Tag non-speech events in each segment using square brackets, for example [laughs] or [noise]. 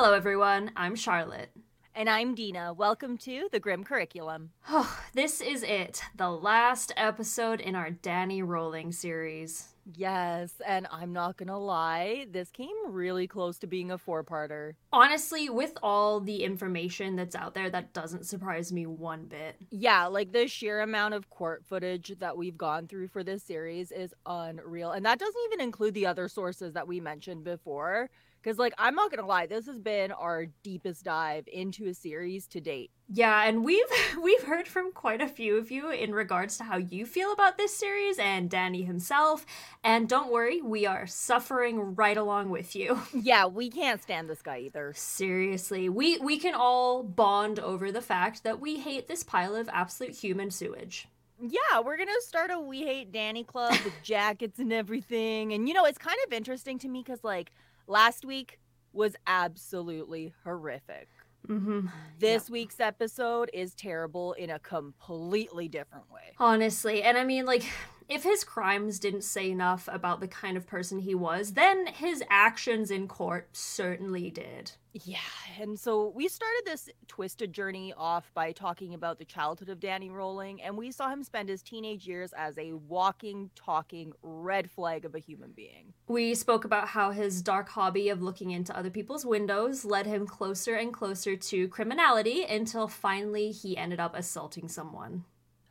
Hello, everyone. I'm Charlotte. And I'm Dina. Welcome to the Grim Curriculum. Oh, this is it, the last episode in our Danny Rolling series. Yes, and I'm not gonna lie, this came really close to being a four parter. Honestly, with all the information that's out there, that doesn't surprise me one bit. Yeah, like the sheer amount of court footage that we've gone through for this series is unreal. And that doesn't even include the other sources that we mentioned before. Because, like, I'm not gonna lie, this has been our deepest dive into a series to date. Yeah, and we've [laughs] we've heard from quite a few of you in regards to how you feel about this series and Danny himself. And don't worry, we are suffering right along with you. [laughs] Yeah, we can't stand this guy either. Seriously, we we can all bond over the fact that we hate this pile of absolute human sewage. Yeah, we're gonna start a We Hate Danny club with [laughs] jackets and everything. And you know, it's kind of interesting to me because like last week was absolutely horrific. Mm-hmm. This week's episode is terrible in a completely different way. Honestly, and I mean, like, [sighs] if his crimes didn't say enough about the kind of person he was, then his actions in court certainly did. Yeah, and so we started this twisted journey off by talking about the childhood of Danny Rolling, and we saw him spend his teenage years as a walking, talking red flag of a human being. We spoke about how his dark hobby of looking into other people's windows led him closer and closer to criminality until finally he ended up assaulting someone.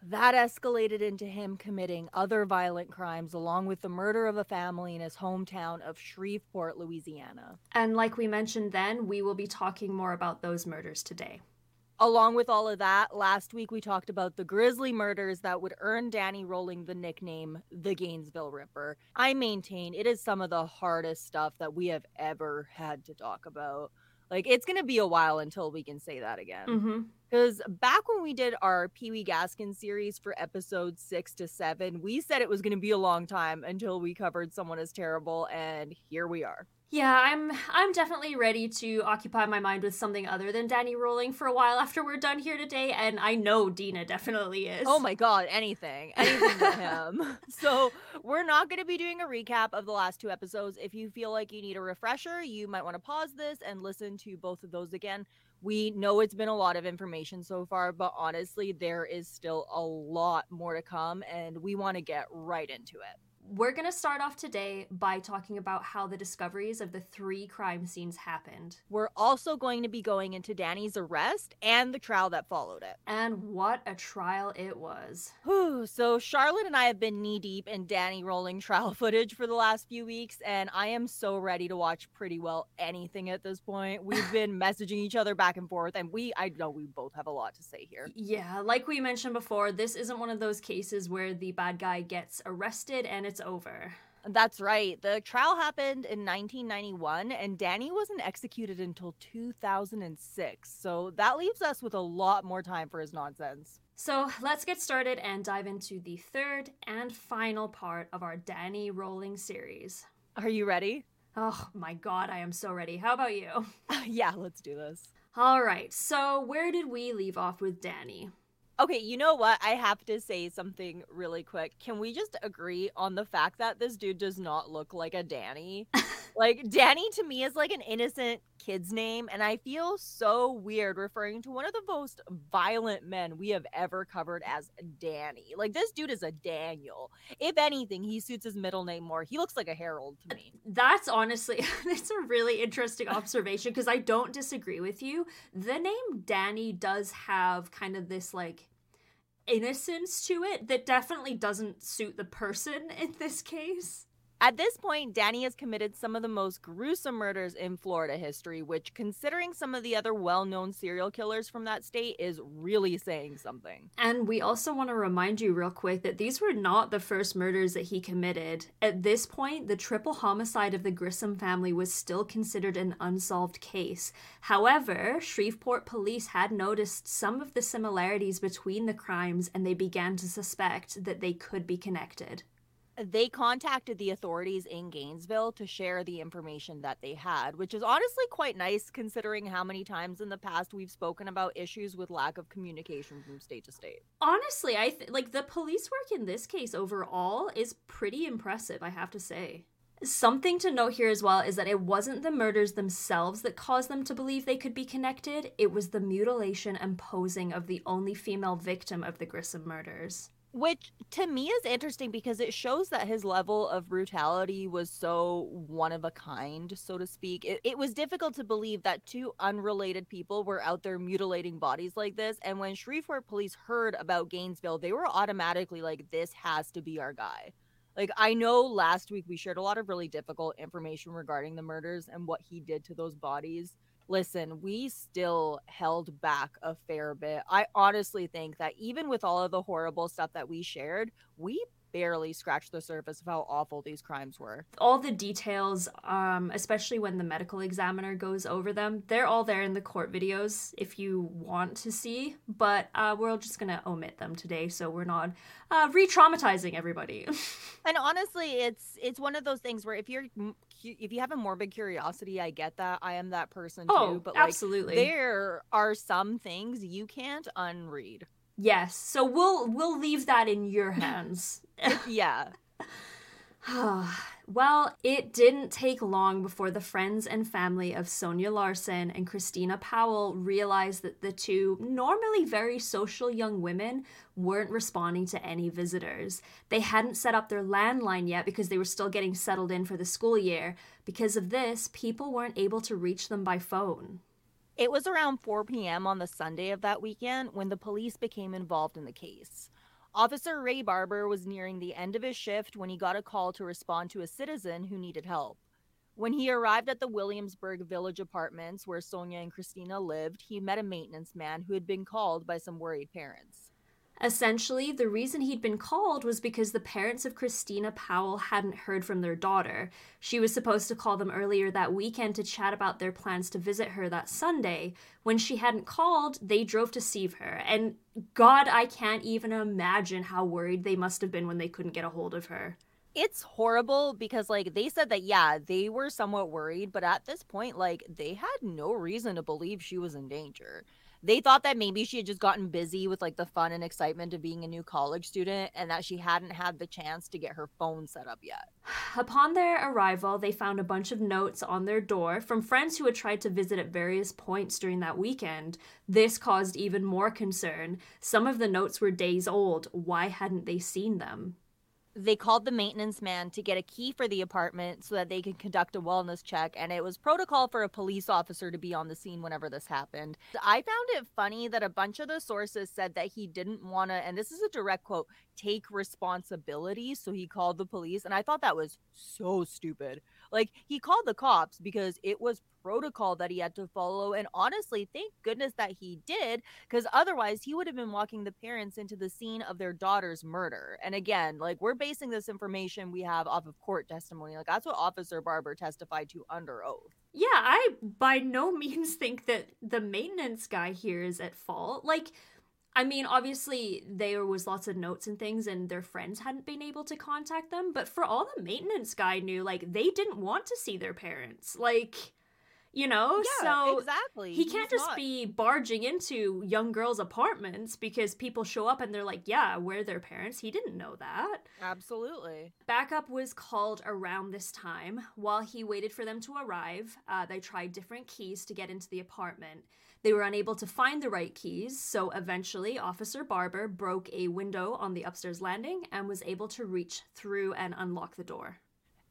That escalated into him committing other violent crimes, along with the murder of a family in his hometown of Shreveport, Louisiana. And like we mentioned then, we will be talking more about those murders today. Along with all of that, last week we talked about the grisly murders that would earn Danny Rolling the nickname the Gainesville Ripper. I maintain it is some of the hardest stuff that we have ever had to talk about. Like, it's going to be a while until we can say that again. Mm-hmm. Because back when we did our Pee Wee Gaskin series for episode six to seven, we said it was going to be a long time until we covered someone as terrible, and here we are. Yeah, I'm I'm definitely ready to occupy my mind with something other than Danny Rolling for a while after we're done here today, and I know Dina definitely is. Oh my god, anything. Anything with him. [laughs] [laughs] So, we're not going to be doing a recap of the last two episodes. If you feel like you need a refresher, you might want to pause this and listen to both of those again. We know it's been a lot of information so far, but honestly, there is still a lot more to come, and we want to get right into it. We're going to start off today by talking about how the discoveries of the three crime scenes happened We're also going to be going into Danny's arrest and the trial that followed it. and what a trial it was. Whew, so Charlotte and I have been knee deep in Danny Rolling [laughs] trial footage for the last few weeks, and I am so ready to watch pretty well anything at this point. We've [laughs] been messaging each other back and forth, and we I know we both have a lot to say here. Yeah, like we mentioned before, this isn't one of those cases where the bad guy gets arrested and it's over. That's right. The trial happened in 1991, and Danny wasn't executed until 2006. So that leaves us with a lot more time for his nonsense. So let's get started and dive into the third and final part of our Danny Rolling series. Are you ready? Oh my god, I am so ready. How about you? [laughs] yeah, let's do this. All right, so where did we leave off with Danny? Okay, you know what? I have to say something really quick. Can we just agree on the fact that this dude does not look like a Danny? [laughs] like, Danny to me is like an innocent kid's name, and I feel so weird referring to one of the most violent men we have ever covered as Danny. Like, this dude is a Daniel. If anything, he suits his middle name more. He looks like a Harold to me. That's honestly, [laughs] it's a really interesting observation because I don't disagree with you. The name Danny does have kind of this like innocence to it that definitely doesn't suit the person in this case. At this point, Danny has committed some of the most gruesome murders in Florida history, which, considering some of the other well known serial killers from that state, is really saying something. And we also want to remind you, real quick, that these were not the first murders that he committed. At this point, the triple homicide of the Grissom family was still considered an unsolved case. However, Shreveport police had noticed some of the similarities between the crimes and they began to suspect that they could be connected. They contacted the authorities in Gainesville to share the information that they had, which is honestly quite nice considering how many times in the past we've spoken about issues with lack of communication from state to state. Honestly, I th- like the police work in this case overall is pretty impressive, I have to say. Something to note here as well is that it wasn't the murders themselves that caused them to believe they could be connected, it was the mutilation and posing of the only female victim of the Grissom murders. Which to me is interesting because it shows that his level of brutality was so one of a kind, so to speak. It, it, was difficult to believe that two unrelated people were out there mutilating bodies like this. And when Shreveport police heard about Gainesville, they were automatically like, this has to be our guy. Like, I know last week we shared a lot of really difficult information regarding the murders and what he did to those bodies listen, we still held back a fair bit. I honestly think that even with all of the horrible stuff that we shared, we barely scratched the surface of how awful these crimes were. All the details, um, especially when the medical examiner goes over them, they're all there in the court videos if you want to see. But uh, we're just gonna omit them today, so we're not uh, re-traumatizing everybody. [laughs] and honestly, it's it's one of those things where if you're if you have a morbid curiosity, I get that. I am that person oh, too. But like, absolutely, there are some things you can't unread. Yes. So we'll we'll leave that in your hands. [laughs] yeah. [laughs] [sighs] well, it didn't take long before the friends and family of Sonja Larson and Christina Powell realized that the two normally very social young women weren't responding to any visitors. They hadn't set up their landline yet because they were still getting settled in for the school year. Because of this, people weren't able to reach them by phone. It was around 4 p.m. on the Sunday of that weekend when the police became involved in the case. Officer Ray Barber was nearing the end of his shift when he got a call to respond to a citizen who needed help. When he arrived at the Williamsburg Village apartments where Sonja and Christina lived, he met a maintenance man who had been called by some worried parents. Essentially, the reason he'd been called was because the parents of Christina Powell hadn't heard from their daughter. She was supposed to call them earlier that weekend to chat about their plans to visit her that Sunday. When she hadn't called, they drove to see her. And God, I can't even imagine how worried they must have been when they couldn't get a hold of her. It's horrible because, like, they said that, yeah, they were somewhat worried, but at this point, like, they had no reason to believe she was in danger they thought that maybe she had just gotten busy with like the fun and excitement of being a new college student and that she hadn't had the chance to get her phone set up yet. [sighs] Upon their arrival, they found a bunch of notes on their door from friends who had tried to visit at various points during that weekend. This caused even more concern. Some of the notes were days old. Why hadn't they seen them? They called the maintenance man to get a key for the apartment so that they could conduct a wellness check and it was protocol for a police officer to be on the scene whenever this happened. I found it funny that a bunch of the sources said that he didn't want to and this is a direct quote take responsibility so he called the police and i thought that was so stupid. Like he called the cops because it was protocol that he had to follow. And honestly, thank goodness that he did, because otherwise he would have been walking the parents into the scene of their daughter's murder. And again, like we're basing this information we have off of court testimony. Like that's what Officer Barber testified to under oath. Yeah, I by no [laughs] means think that the maintenance guy here is at fault. Like, I mean, obviously there was lots of notes and things, and their friends hadn't been able to contact them. But for all the maintenance guy knew, like they didn't want to see their parents. Like, you know yeah, so exactly he can't He's just not. be barging into young girls apartments because people show up and they're like yeah we're their parents he didn't know that absolutely backup was called around this time while he waited for them to arrive uh, they tried different keys to get into the apartment they were unable to find the right keys, so eventually, Officer Barber broke a window on the upstairs landing and was able to reach through and unlock the door.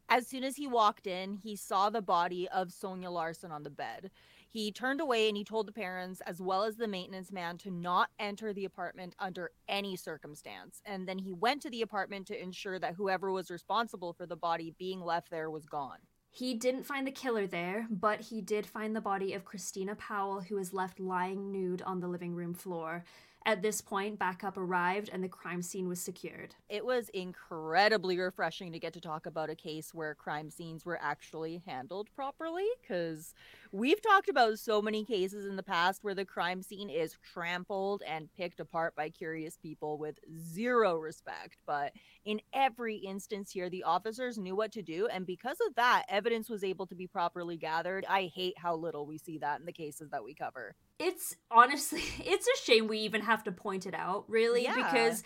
As soon as he walked in, he saw the body of Sonja Larson on the bed. He turned away and he told the parents, as well as the maintenance man, to not enter the apartment under any circumstance. And then he went to the apartment to ensure that whoever was responsible for the body being left there was gone. He didn't find the killer there, but he did find the body of Christina Powell, who was left lying nude on the living room floor. At this point, backup arrived and the crime scene was secured. It was incredibly refreshing to get to talk about a case where crime scenes were actually handled properly because we've talked about so many cases in the past where the crime scene is trampled and picked apart by curious people with zero respect. But in every instance here, the officers knew what to do. And because of that, evidence was able to be properly gathered. I hate how little we see that in the cases that we cover it's honestly [laughs] it's a shame we even have to point it out really yeah. because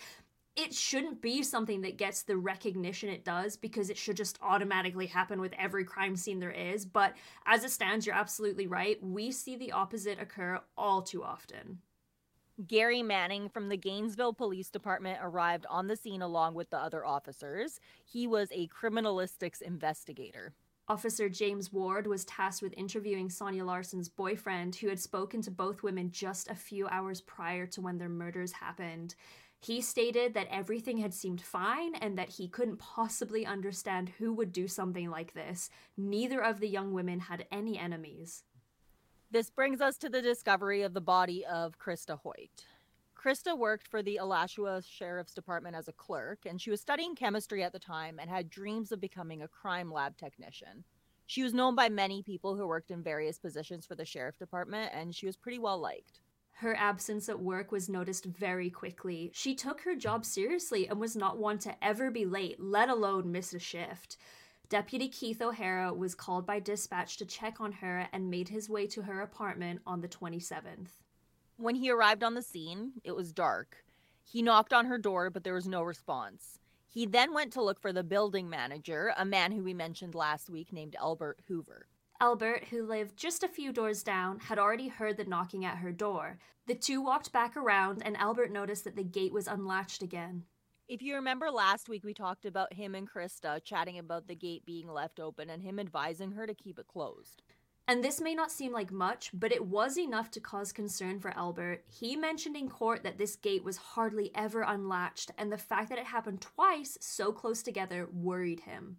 it shouldn't be something that gets the recognition it does because it should just automatically happen with every crime scene there is. But as it stands, you're absolutely right. We see the opposite occur all too often. Gary Manning from the Gainesville Police Department arrived on the scene along with the other officers. He was a criminalistics investigator. Officer James Ward was tasked with interviewing Sonja Larson's boyfriend, who had spoken to both women just a few hours prior to when their murders happened. He stated that everything had seemed fine and that he couldn't possibly understand who would do something like this. Neither of the young women had any enemies. This brings us to the discovery of the body of Christa Hoyt. Christa worked for the Alachua Sheriff's Department as a clerk, and she was studying chemistry at the time and had dreams of becoming a crime lab technician. She was known by many people who worked in various positions for the sheriff department, and she was pretty well liked. Her absence at work was noticed very quickly. She took her job seriously and was not one to ever be late, let alone miss a shift. Deputy Keith O'Hara was called by dispatch to check on her and made his way to her apartment on the 27th. When he arrived on the scene, it was dark. He knocked on her door, but there was no response. He then went to look for the building manager, a man who we mentioned last week named Albert Hoover. Albert, who lived just a few doors down, had already heard the knocking at her door. The two walked back around, and Albert noticed that the gate was unlatched again. If you remember last week, we talked about him and Christa chatting about the gate being left open and him advising her to keep it closed. And this may not seem like much, but it was enough to cause concern for Albert. He mentioned in court that this gate was hardly ever unlatched, and the fact that it happened twice so close together worried him.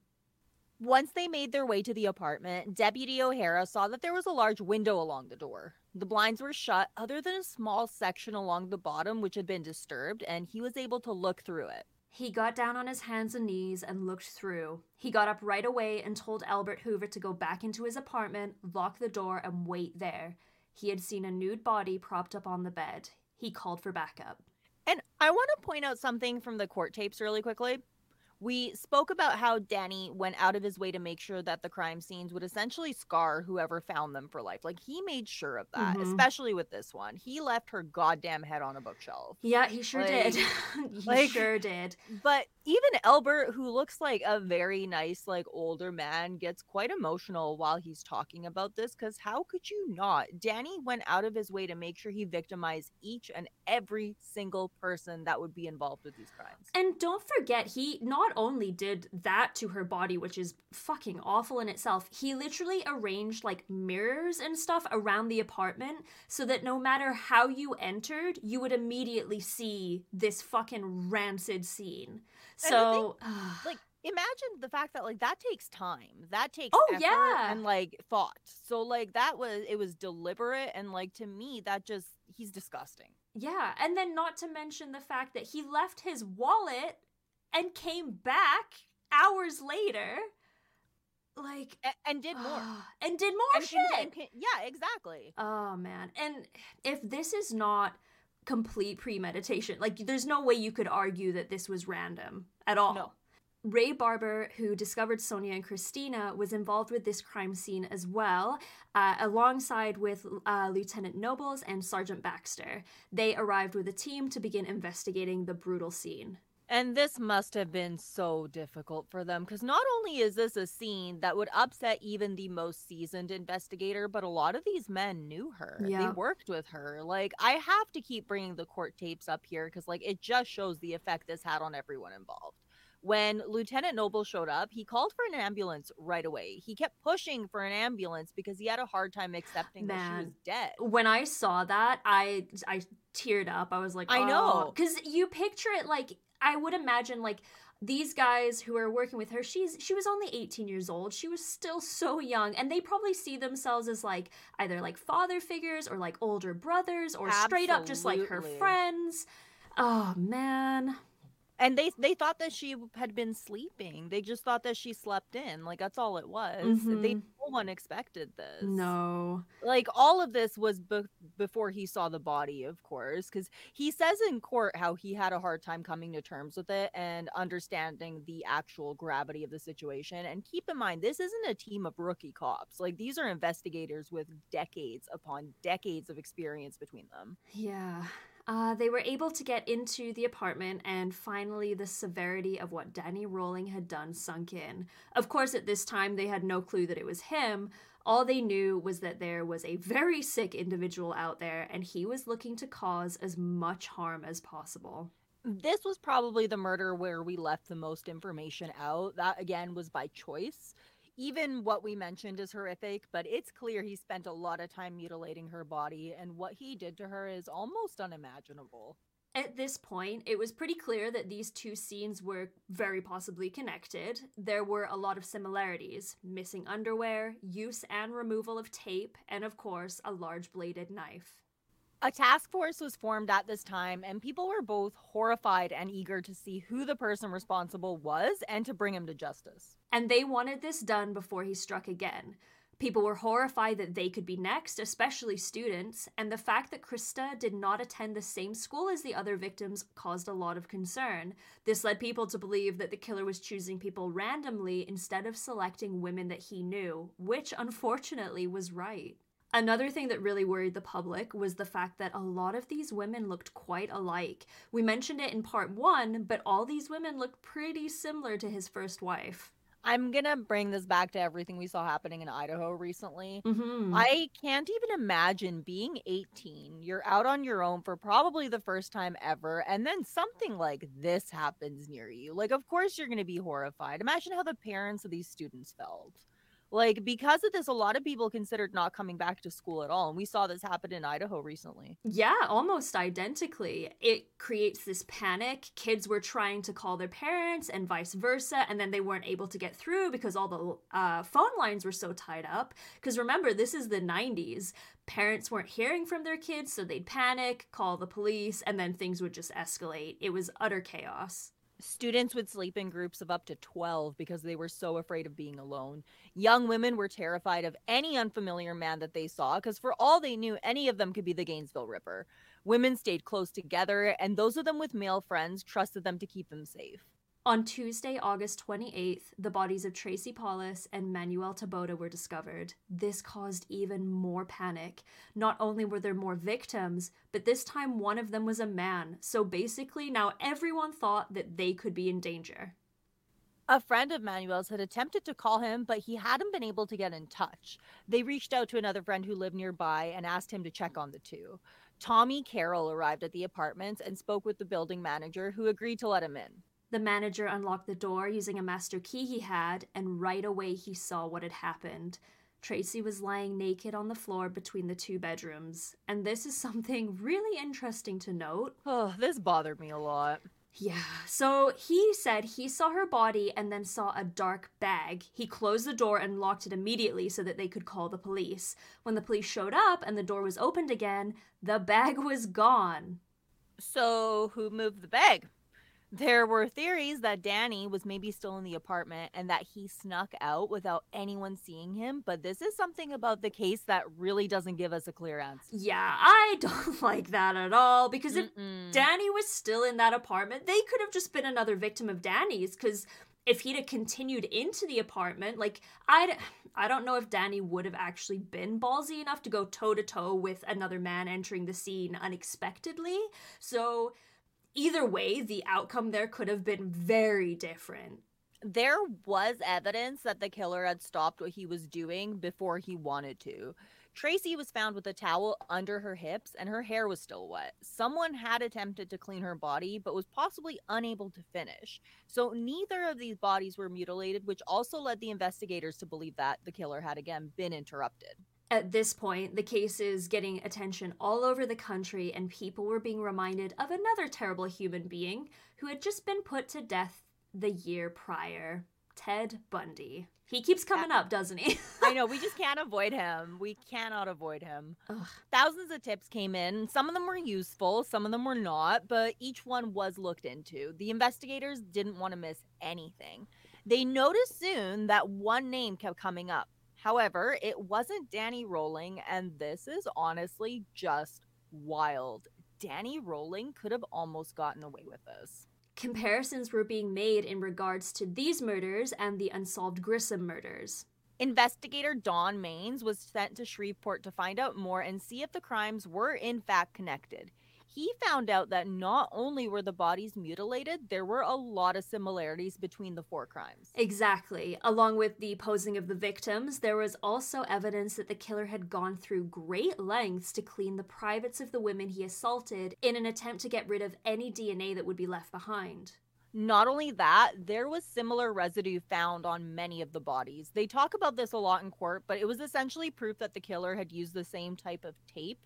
Once they made their way to the apartment, Deputy O'Hara saw that there was a large window along the door. The blinds were shut, other than a small section along the bottom which had been disturbed, and he was able to look through it. He got down on his hands and knees and looked through. He got up right away and told Albert Hoover to go back into his apartment, lock the door, and wait there. He had seen a nude body propped up on the bed. He called for backup. And I want to point out something from the court tapes really quickly. We spoke about how Danny went out of his way to make sure that the crime scenes would essentially scar whoever found them for life. Like he made sure of that, mm-hmm. especially with this one. He left her goddamn head on a bookshelf. Yeah, he sure like, did. [laughs] he like, sure did. But even Albert, who looks like a very nice, like older man, gets quite emotional while he's talking about this. Because how could you not? Danny went out of his way to make sure he victimized each and every single person that would be involved with these crimes. And don't forget, he not only did that to her body, which is fucking awful in itself, he literally arranged like mirrors and stuff around the apartment so that no matter how you entered, you would immediately see this fucking rancid scene. So, thing, [sighs] like, imagine the fact that like that takes time. That takes oh yeah, and like thought. So like that was it was deliberate, and like to me that just he's disgusting. Yeah, and then not to mention the fact that he left his wallet and came back hours later like and, [gasps] and did more and did more and, shit and, yeah exactly oh man and if this is not complete premeditation. Like, there's no way you could argue that this was random at all. No. Ray Barber, who discovered Sonja and Christina, was involved with this crime scene as well, uh, alongside with uh, Lieutenant Nobles and Sergeant Baxter. They arrived with a team to begin investigating the brutal scene. And this must have been so difficult for them because not only is this a scene that would upset even the most seasoned investigator, but a lot of these men knew her. Yeah. They worked with her. Like, I have to keep bringing the court tapes up here because, like, it just shows the effect this had on everyone involved. When Lieutenant Noble showed up, he called for an ambulance right away. He kept pushing for an ambulance because he had a hard time accepting Man. that she was dead. When I saw that, I I teared up. I was like, I oh, know, because you picture it like I would imagine like these guys who are working with her she's she was only 18 years old. She was still so young and they probably see themselves as like either like father figures or like older brothers or Absolutely. straight up just like her friends. Oh man and they they thought that she had been sleeping. They just thought that she slept in. Like that's all it was. Mm-hmm. They no one expected this. No. Like all of this was be- before he saw the body, of course, cuz he says in court how he had a hard time coming to terms with it and understanding the actual gravity of the situation. And keep in mind, this isn't a team of rookie cops. Like these are investigators with decades upon decades of experience between them. Yeah. Uh, they were able to get into the apartment, and finally, the severity of what Danny Rolling had done sunk in. Of course, at this time, they had no clue that it was him. All they knew was that there was a very sick individual out there, and he was looking to cause as much harm as possible. This was probably the murder where we left the most information out. That, again, was by choice even what we mentioned is horrific, but it's clear he spent a lot of time mutilating her body, and what he did to her is almost unimaginable. At this point, it was pretty clear that these two scenes were very possibly connected. There were a lot of similarities missing underwear, use and removal of tape, and of course, a large bladed knife. A task force was formed at this time, and people were both horrified and eager to see who the person responsible was and to bring him to justice. And they wanted this done before he struck again. People were horrified that they could be next, especially students, and the fact that Christa did not attend the same school as the other victims caused a lot of concern. This led people to believe that the killer was choosing people randomly instead of selecting women that he knew, which unfortunately was right. Another thing that really worried the public was the fact that a lot of these women looked quite alike. We mentioned it in part one, but all these women looked pretty similar to his first wife. I'm gonna bring this back to everything we saw happening in Idaho recently. Mm-hmm. I can't even imagine being 18. You're out on your own for probably the first time ever, and then something like this happens near you. Like, of course, you're gonna be horrified. Imagine how the parents of these students felt. Like because of this, a lot of people considered not coming back to school at all. And we saw this happen in Idaho recently. Yeah, almost identically. It creates this panic. Kids were trying to call their parents and vice versa, and then they weren't able to get through because all the uh, phone lines were so tied up. Because remember, this is the 90s. Parents weren't hearing from their kids, so they'd panic, call the police, and then things would just escalate. It was utter chaos. Students would sleep in groups of up to 12 because they were so afraid of being alone. Young women were terrified of any unfamiliar man that they saw because, for all they knew, any of them could be the Gainesville Ripper. Women stayed close together, and those of them with male friends trusted them to keep them safe. On Tuesday, August 28th, the bodies of Tracy Paules and Manuel Taboada were discovered. This caused even more panic. Not only were there more victims, but this time one of them was a man, so basically now everyone thought that they could be in danger. A friend of Manuel's had attempted to call him, but he hadn't been able to get in touch. They reached out to another friend who lived nearby and asked him to check on the two. Tommy Carroll arrived at the apartment and spoke with the building manager, who agreed to let him in. The manager unlocked the door using a master key he had, and right away he saw what had happened. Tracy was lying naked on the floor between the two bedrooms, and this is [laughs] something really interesting to note. Oh, this bothered me a lot. Yeah, so he said he saw her body and then saw a dark bag. He closed the door and locked it immediately so that they could call the police. When the police showed up and the door was opened again, the bag was gone. So, who moved the bag? There were theories that Danny was maybe still in the apartment and that he snuck out without anyone seeing him, but this is something about the case that really doesn't give us a clear answer. Yeah, I [laughs] don't like that at all because if Mm-mm. Danny was still in that apartment, they could have just been another victim of Danny's because if he'd have continued into the apartment, like I I don't know if Danny would have actually been ballsy enough to go toe to toe with another man entering the scene unexpectedly. So either way, the outcome there could have been very different. There was evidence that the killer had stopped what he was doing before he wanted to. Tracy was found with a towel under her hips and her hair was still wet. Someone had attempted to clean her body but was possibly unable to finish. So neither of these bodies were mutilated, which also led the investigators to believe that the killer had again been interrupted. At this point, the case is getting attention all over the country, and people were being reminded of another terrible human being who had just been put to death the year prior Ted Bundy. He keeps coming up, doesn't he? I know. We [laughs] just can't avoid him. We cannot avoid him. Ugh. Thousands of tips came in. Some of them were useful, some of them were not, but each one was looked into. The investigators didn't want to miss anything. They noticed soon that one name kept coming up However, it wasn't Danny Rolling, and this is honestly just wild. Danny Rolling could have almost gotten away with this. Comparisons were being made in regards to these murders and the unsolved Grissom murders. Investigator Don Maines was sent to Shreveport to find out more and see if the crimes were in fact connected. He found out that not only were the bodies mutilated, there were a lot of similarities between the four crimes. Exactly. Along with the posing of the victims, there was also evidence that the killer had gone through great lengths to clean the privates of the women he assaulted in an attempt to get rid of any DNA that would be left behind. Not only that, there was similar residue found on many of the bodies. They talk about this a lot in court, but it was essentially proof that the killer had used the same type of tape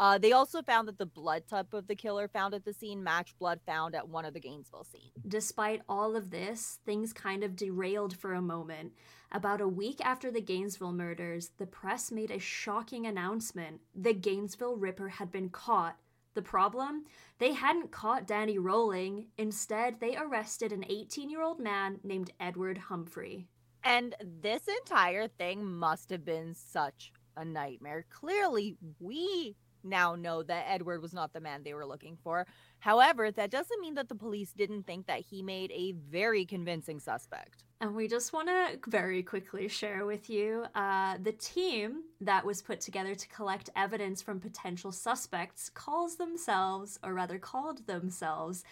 uh, they also found that the blood type of the killer found at the scene matched blood found at one of the Gainesville scenes. Despite all of this, things kind of derailed for a moment. About a week after the Gainesville murders, the press made a shocking announcement. The Gainesville Ripper had been caught. The problem? They hadn't caught Danny Rolling. Instead, they arrested an 18 year old man named Edward Humphrey. And this entire thing must have been such a nightmare. Clearly, we now know that Edward was not the man they were looking for. However, that doesn't mean that the police didn't think that he made a very convincing suspect. And we just want to very quickly share with you uh, the team that was put together to collect evidence from potential suspects calls themselves, or rather called themselves,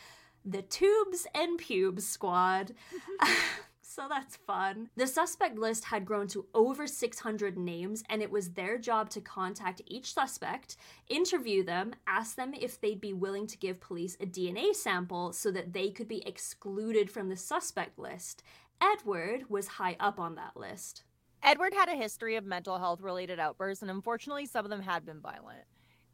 the Tubes and Pubes Squad. [laughs] so that's fun. The suspect list had grown to over 600 names, and it was their job to contact each suspect, interview them, ask them if they'd be willing to give police a DNA sample so that they could be excluded from the suspect list. Edward was high up on that list. Edward had a history of mental health related outbursts, and unfortunately, some of them had been violent.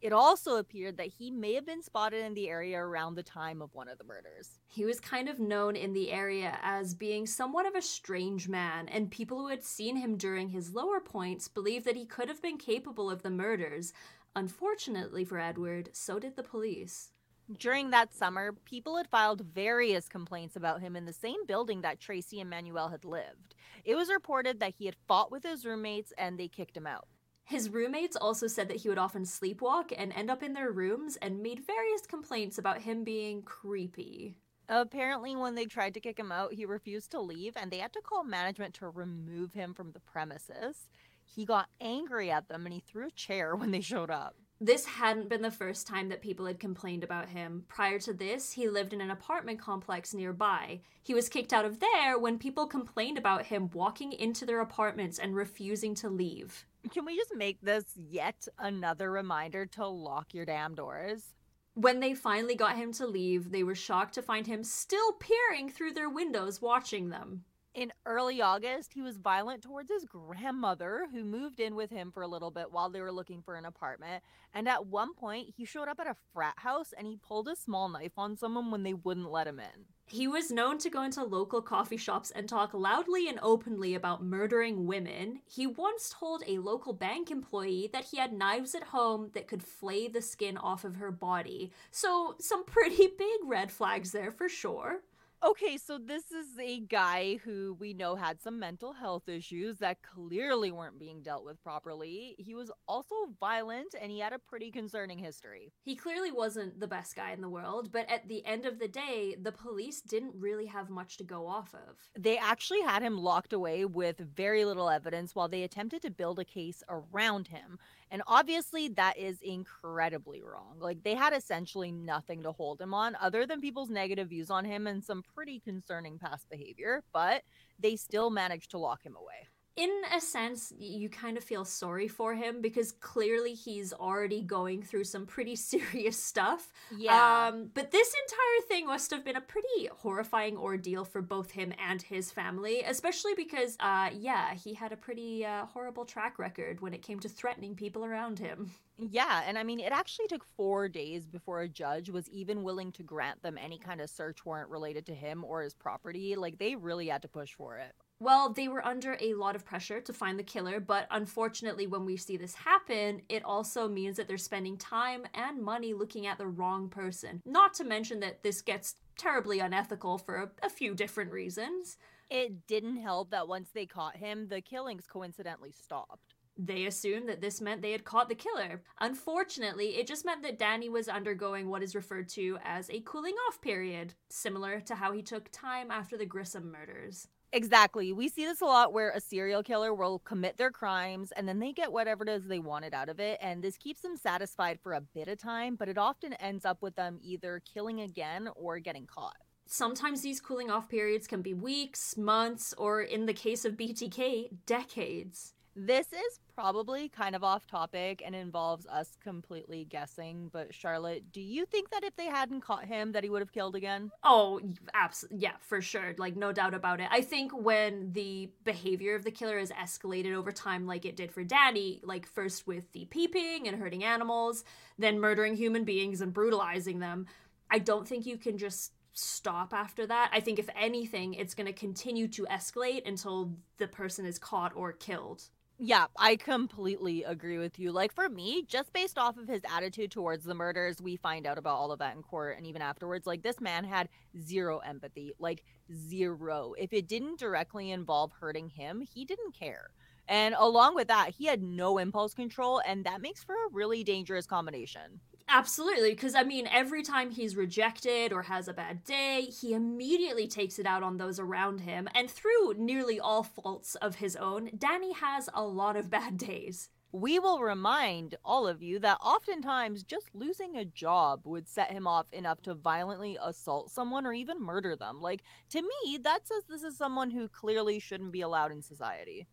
It also appeared that he may have been spotted in the area around the time of one of the murders. He was kind of known in the area as being somewhat of a strange man, and people who had seen him during his lower points believed that he could have been capable of the murders. Unfortunately for Edward, so did the police. During that summer, people had filed various complaints about him in the same building that Tracy and Manuel had lived. It was reported that he had fought with his roommates and they kicked him out. His roommates also said that he would often sleepwalk and end up in their rooms and made various complaints about him being creepy. Apparently, when they tried to kick him out, he refused to leave and they had to call management to remove him from the premises. He got angry at them and he threw a chair when they showed up. This hadn't been the first time that people had complained about him. Prior to this, he lived in an apartment complex nearby. He was kicked out of there when people complained about him walking into their apartments and refusing to leave. Can we just make this yet another reminder to lock your damn doors? When they finally got him to leave, they were shocked to find him still peering through their windows watching them. In early August, he was violent towards his grandmother, who moved in with him for a little bit while they were looking for an apartment. And at one point, he showed up at a frat house and he pulled a small knife on someone when they wouldn't let him in. He was known to go into local coffee shops and talk loudly and openly about murdering women. He once told a local bank employee that he had knives at home that could flay the skin off of her body. So, some pretty [laughs] big red flags there for sure. Okay, so this is a guy who we know had some mental health issues that clearly weren't being dealt with properly. He was also violent and he had a pretty concerning history. He clearly wasn't the best guy in the world, but at the end of the day, the police didn't really have much to go off of. They actually had him locked away with very little evidence while they attempted to build a case around him. And obviously, that is incredibly wrong. Like, they had essentially nothing to hold him on other than people's negative views on him and some pretty concerning past behavior, but they still managed to lock him away in a sense, you kind of feel sorry for him because clearly he's already going through some pretty [laughs] serious stuff. Yeah. Um, but this entire thing must have been a pretty horrifying ordeal for both him and his family, especially because, uh, yeah, he had a pretty uh, horrible track record when it came to threatening people around him. Yeah, and I mean, it actually took four days before a judge was even willing to grant them any kind of search warrant related to him or his property. Like, they really had to push for it. Well, they were under a lot of pressure to find the killer, but unfortunately, when we see this happen, it also means that they're spending time and money looking at the wrong person. Not to mention that this gets terribly unethical for a, a few different reasons. It didn't help that once they caught him, the killings coincidentally stopped. They assumed that this meant they had caught the killer. Unfortunately, it just meant that Danny was undergoing what is referred to as a cooling off period, similar to how he took time after the Grissom murders. Exactly. We see this a lot where a serial killer will commit their crimes and then they get whatever it is they wanted out of it. And this keeps them satisfied for a bit of time, but it often ends up with them either killing again or getting caught. Sometimes these cooling off periods can be weeks, months, or in the case of BTK, decades. This is probably kind of off topic and involves us completely guessing, but Charlotte, do you think that if they hadn't caught him that he would have killed again? Oh, absolutely. Yeah, for sure. Like no doubt about it. I think when the behavior of the killer is escalated over time like it did for Danny, like first with the peeping and hurting animals, then murdering human beings and brutalizing them, I don't think you can just stop after that. I think if anything, it's going to continue to escalate until the person is caught or killed. Yeah, I completely agree with you. Like for me, just based off of his attitude towards the murders, we find out about all of that in court and even afterwards. Like this man had zero empathy, like zero. If it didn't directly involve hurting him, he didn't care. And along with that, he had no impulse control, and that makes for a really dangerous combination. Absolutely, because I mean, every time he's rejected or has a bad day, he immediately takes it out on those around him. And through nearly all faults of his own, Danny has a lot of [laughs] bad days. We will remind all of you that oftentimes just losing a job would set him off enough to violently assault someone or even murder them. Like, to me, that says this is someone who clearly shouldn't be allowed in society.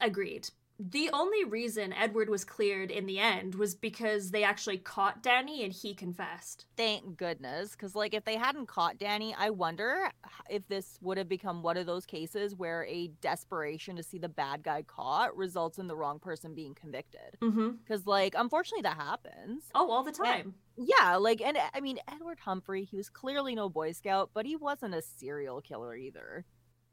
Agreed the only reason Edward was cleared in the end was because they actually caught Danny and he confessed. Thank goodness. Because, like, if they hadn't caught Danny, I wonder if this would have become one of those cases where a desperation to see the bad guy caught results in the wrong person being convicted. Because, mm-hmm. like, unfortunately, that happens. Oh, all the time. And, yeah. Like, and I mean, Edward Humphrey, he was clearly no Boy Scout, but he wasn't a serial killer either.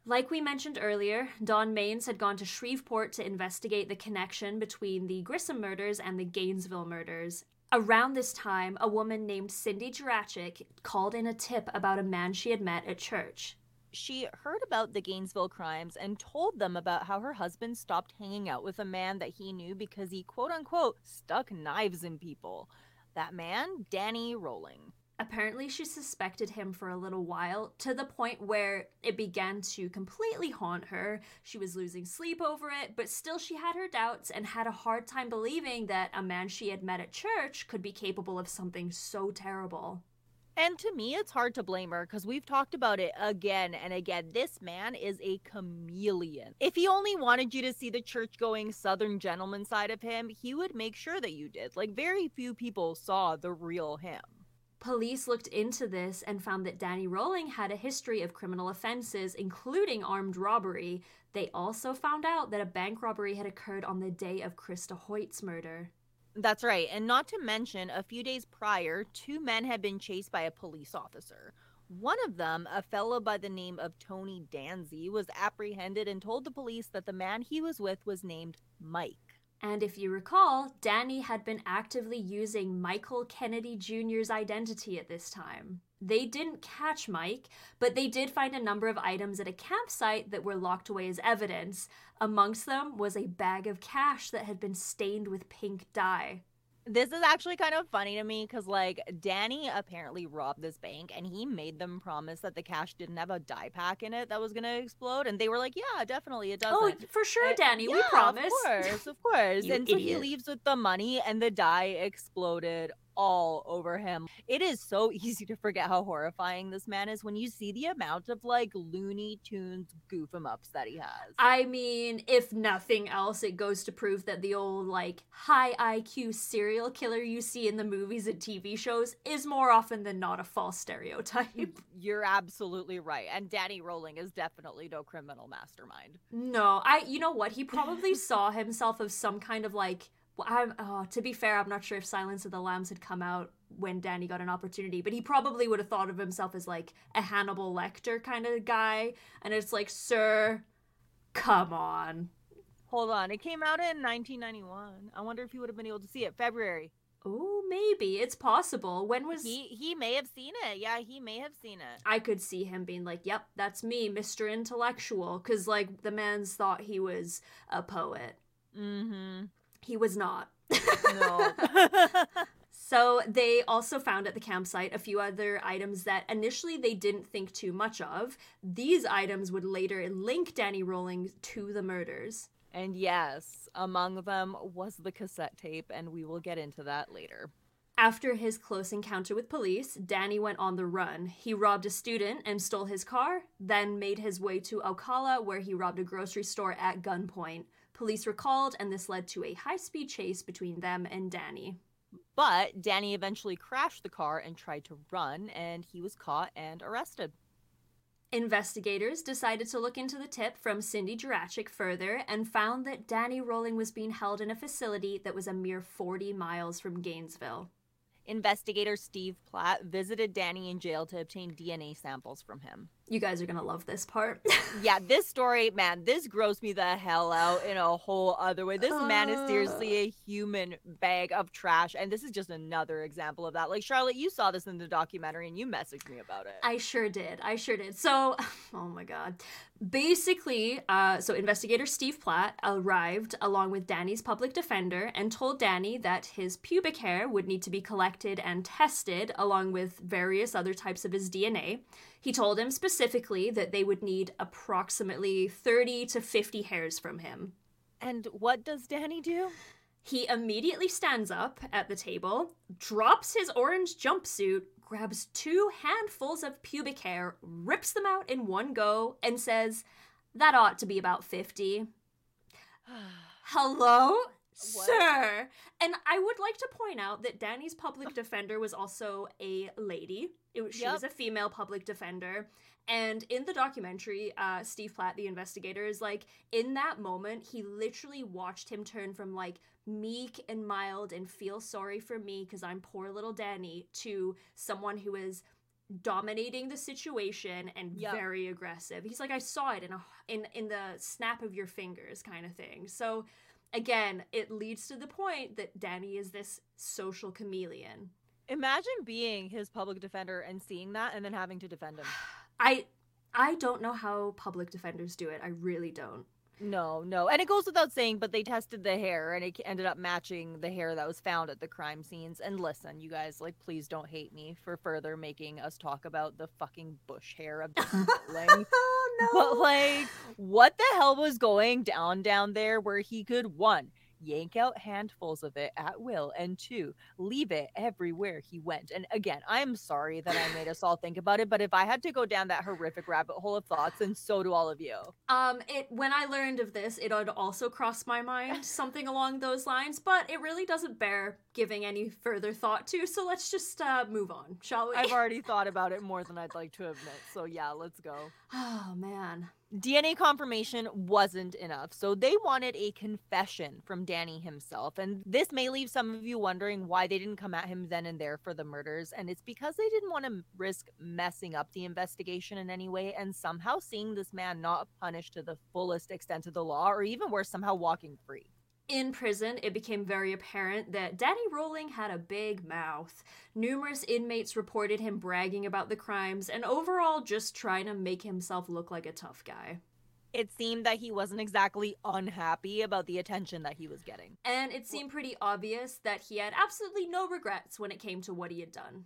Like we mentioned earlier, Don Mains had gone to Shreveport to investigate the connection between the Grissom murders and the Gainesville murders. Around this time, a woman named Cindy Jurachik called in a tip about a man she had met at church. She heard about the Gainesville crimes and told them about how her husband stopped hanging out with a man that he knew because he quote unquote stuck knives in people. That man, Danny Rolling. Apparently, she suspected him for a little while, to the point where it began to completely haunt her. She was losing sleep over it, but still she had her doubts and had a hard time believing that a man she had met at church could be capable of something so terrible. And to me, it's hard to blame her because we've talked about it again and again. This man is a chameleon. If he only wanted you to see the church going Southern gentleman side of him, he would make sure that you did. Like, very few people saw the real him. Police looked into this and found that Danny Rolling had a history of criminal offenses, including armed robbery. They also found out that a bank robbery had occurred on the day of Christa Hoyt's murder. That's right. And not to mention, a few days prior, two men had been chased by a police officer. One of them, a fellow by the name of Tony Danzi, was apprehended and told the police that the man he was with was named Mike. And if you recall, Danny had been actively using Michael Kennedy Jr.'s identity at this time. They didn't catch Mike, but they did find a number of items at a campsite that were locked away as evidence. Amongst them was a bag of cash that had been stained with pink dye this is actually kind of funny to me because like danny apparently robbed this bank and he made them promise that the cash didn't have a dye pack in it that was gonna explode and they were like yeah definitely it oh, doesn't oh for sure eh, danny yeah, we promise of course of course [laughs] and idiot. so he leaves with the money and the dye exploded all over him. It is so [laughs] easy to forget how horrifying this man is when you see the amount of like Looney Tunes goof em ups that he has. I mean, if nothing else, it goes to prove that the old like high IQ serial killer you see in the movies and TV shows is more often than not a false stereotype. [laughs] You're absolutely right. And Danny Rolling is definitely no criminal mastermind. No, I you know what? He probably saw himself as some kind of like I'm, oh, to be fair, I'm not sure if Silence of the Lambs had come out when Danny got an opportunity, but he probably would have thought of himself as like a Hannibal Lecter kind of guy. And it's like, sir, come on. Hold on. It came out in 1991. I wonder if he would have been able to see it. February. Oh, maybe it's possible. When was he? He may have seen it. Yeah, he may have seen it. I could see him being like, "Yep, that's me, Mister Intellectual," because like the man's thought he was a poet. Mm-hmm. He was not. No. [laughs] So they also found at the campsite a few other items that initially they didn't think too much of. These items would later link Danny Rolling to the murders. And yes, among them was the cassette tape, and we will get into that later. After his close encounter with police, Danny went on the run. He robbed a student and stole his car, then made his way to Ocala, where he robbed a grocery store at gunpoint. Police were called, and this led to a high speed chase between them and Danny. But Danny eventually crashed the car and tried to run, and he was caught and arrested. Investigators decided to look into the tip from Cindy Jurachik further and found that Danny Rolling was being held in a facility that was a mere 40 miles from Gainesville. Investigator Steve Platt visited Danny in jail to obtain DNA samples from him. You guys are gonna love this part. [laughs] yeah, this story, man, this grossed me the hell out in a whole other way. This uh... man is seriously a human bag of trash, and this is just another example of that. Like Charlotte, you saw this in the documentary and you messaged me about it. I sure did. I sure did. So, [laughs] oh my god. Basically, uh, so investigator Steve Platt arrived along with Danny's public defender and told Danny that his pubic hair would need to be collected and tested along with various other types of his DNA. He told him specifically that they would need approximately 30 to 50 hairs from him. And what does Danny do? He immediately stands up at the table, drops his orange jumpsuit, grabs two handfuls of pubic hair, rips them out in one go, and says, That ought to be about 50. [sighs] Hello? What? Sir. And I would like to point out that Danny's public defender was also a lady. It, she yep. was a female public defender. And in the documentary, uh, Steve Platt, the investigator, is like, in that moment, he literally watched him turn from like meek and mild and feel sorry for me because I'm poor little Danny to someone who is dominating the situation and yep. very aggressive. He's like, I saw it in a in in the snap of your fingers, kind of thing. So again, it leads to the point that Danny is this social chameleon. Imagine being his public defender and seeing that and then having to defend him. [sighs] I I don't know how public defenders do it. I really don't. No, no. And it goes without saying, but they tested the hair and it ended up matching the hair that was found at the crime scenes. And listen, you guys, like, please don't hate me for further making us talk about the fucking bush hair of the [laughs] [laughs] oh, no. But like, what the hell was going down down there where he could one yank out handfuls of it at will, and two, leave it everywhere he went. And again, I'm sorry that I made us all think about it, but if I had to go down that horrific rabbit hole of thoughts, and so do all of you. Um, it when I learned of this, it had also crossed my mind something along those lines, but it really doesn't bear giving any further thought to. So let's just uh, move on, shall we? I've already [laughs] thought about it more than I'd like to admit. So yeah, let's go. Oh man. DNA confirmation wasn't enough, so they wanted a confession from Danny himself. And this may leave some of you wondering why they didn't come at him then and there for the murders. And it's because they didn't want to risk messing up the investigation in any way and somehow seeing this man not punished to the fullest extent of the law, or even worse, somehow walking free. In prison, it became very apparent that Danny Rolling had a big mouth. Numerous inmates reported him bragging about the crimes and overall just trying to make himself look like a tough guy. It seemed that he wasn't exactly unhappy about the attention that he was getting. And it seemed pretty obvious that he had absolutely no regrets when it came to what he had done.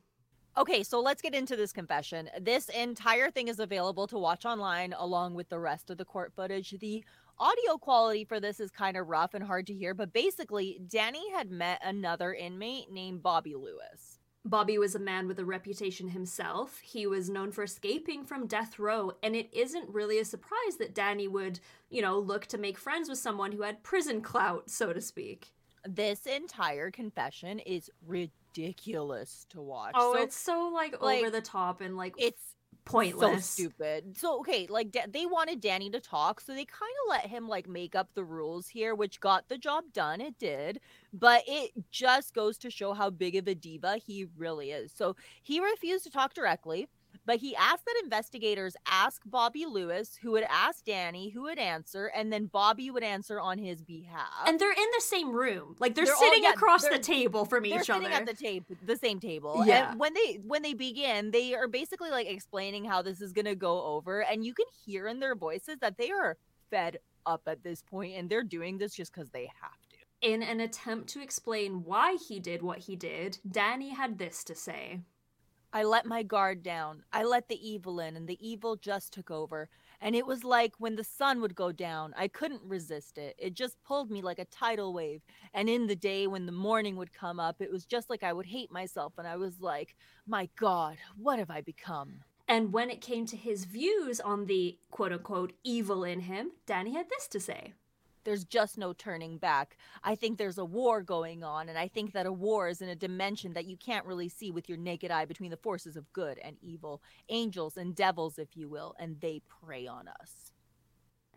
Okay, so let's get into this confession. This entire thing is available to watch online along with the rest of the court footage. The audio quality for this is kind of rough and hard to hear, but basically, Danny had met another inmate named Bobby Lewis. Bobby was a man with a reputation himself. He was known for escaping from death row, and it isn't really a surprise that Danny would, you know, look to make friends with someone who had prison clout, so to speak. This entire confession is ridiculous to watch. Oh, so, it's so like, like over the top and like it's pointless. So stupid. So okay, like da- they wanted Danny to talk, so they kind of let him like make up the rules here, which got the job done. It did, but it just goes to show how big of a diva he really is. So he refused to talk directly. But he asked that investigators ask Bobby Lewis, who would ask Danny, who would answer, and then Bobby would answer on his behalf. And they're in the same room, like they're, they're sitting all, yeah, across the table from each other. They're sitting at the tape, the same table. Yeah. And when they when they begin, they are basically like explaining how this is gonna go over, and you can hear in their voices that they are fed up at this point, and they're doing this just because they have to. In an attempt to explain why he did what he did, Danny had this to say. I let my guard down. I let the evil in, and the evil just took over. And it was like when the sun would go down, I couldn't resist it. It just pulled me like a tidal wave. And in the day when the morning would come up, it was just like I would hate myself. And I was like, my God, what have I become? And when it came to his views on the quote unquote evil in him, Danny had this to say there's just no turning back. I think there's a war going on, and I think that a war is in a dimension that you can't really see with your naked eye between the forces of good and evil, angels and devils, if you will, and they prey on us.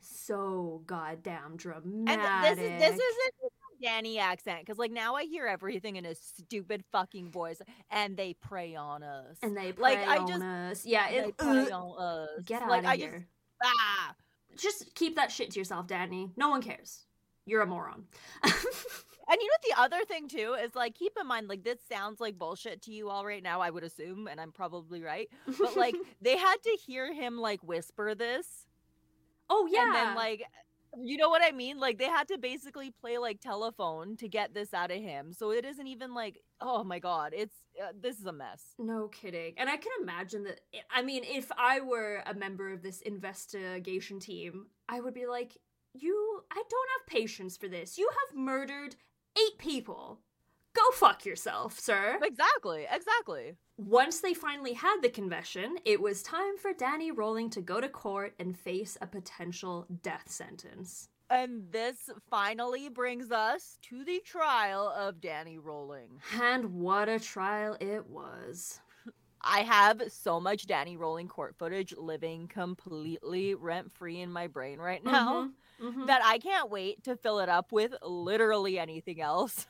So goddamn dramatic. And this is this isn't Danny accent because like now I hear everything in a stupid fucking voice, and they prey on us. And they prey like, on I just, us. Yeah, it, they prey uh, on us. Get out like, of I here. Just, ah just keep that shit to yourself, Danny. No one cares. You're a moron. [laughs] and you know the other thing too is like keep in mind like this sounds like bullshit to you all right now I would assume and I'm probably right but like [laughs] they had to hear him like whisper this oh yeah and then like you know what I mean? Like they had to basically play like telephone to get this out of him. So it isn't even like, oh my god, it's uh, this is a mess. No kidding. And I can imagine that I mean, if I were a member of this investigation team, I would be like, "You I don't have patience for this. You have murdered 8 people. Go fuck yourself, sir." Exactly. Exactly. Once they finally had the confession, it was time for Danny Rolling to go to court and face a potential death sentence. And this finally brings us to the trial of Danny Rolling. And what a trial it was. I have so much Danny Rolling court footage living completely rent free in my brain right now mm-hmm, mm-hmm. that I can't wait to fill it up with literally anything else.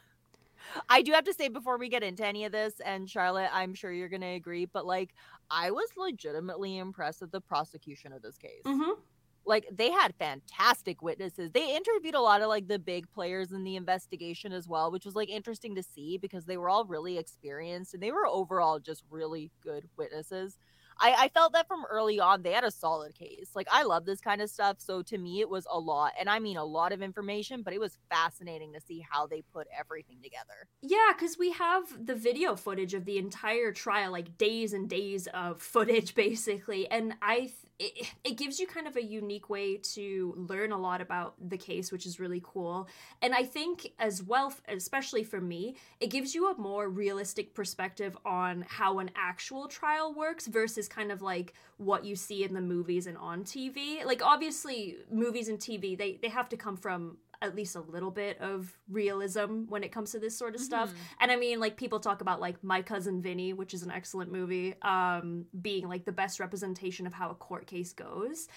I do have to say before we get into any of this, and Charlotte, I'm sure you're going to agree, but like, I was legitimately impressed with the prosecution of this case. Mm-hmm. Like, they had fantastic witnesses. They interviewed a lot of like the big players in the investigation as well, which was like interesting to see because they were all really experienced and they were overall just really good witnesses. I, I felt that from early on they had a solid case. Like I love this kind of stuff, so to me it was a lot, and I mean a lot of information, but it was fascinating to see how they put everything together. Yeah, because we have the video footage of the entire trial, like days and days of footage, [laughs] basically, and I it, it gives you kind of a unique way to learn a lot about the case, which is really cool. And I think as well, especially for me, it gives you a more realistic perspective on how an actual trial works versus kind of like what you see in the movies and on TV. Like obviously movies and TV they they have to come from at least a little bit of realism when it comes to this sort of stuff. Mm-hmm. And I mean, like people talk about like My Cousin Vinny, which is an excellent movie, um, being like the best representation of how a court case goes.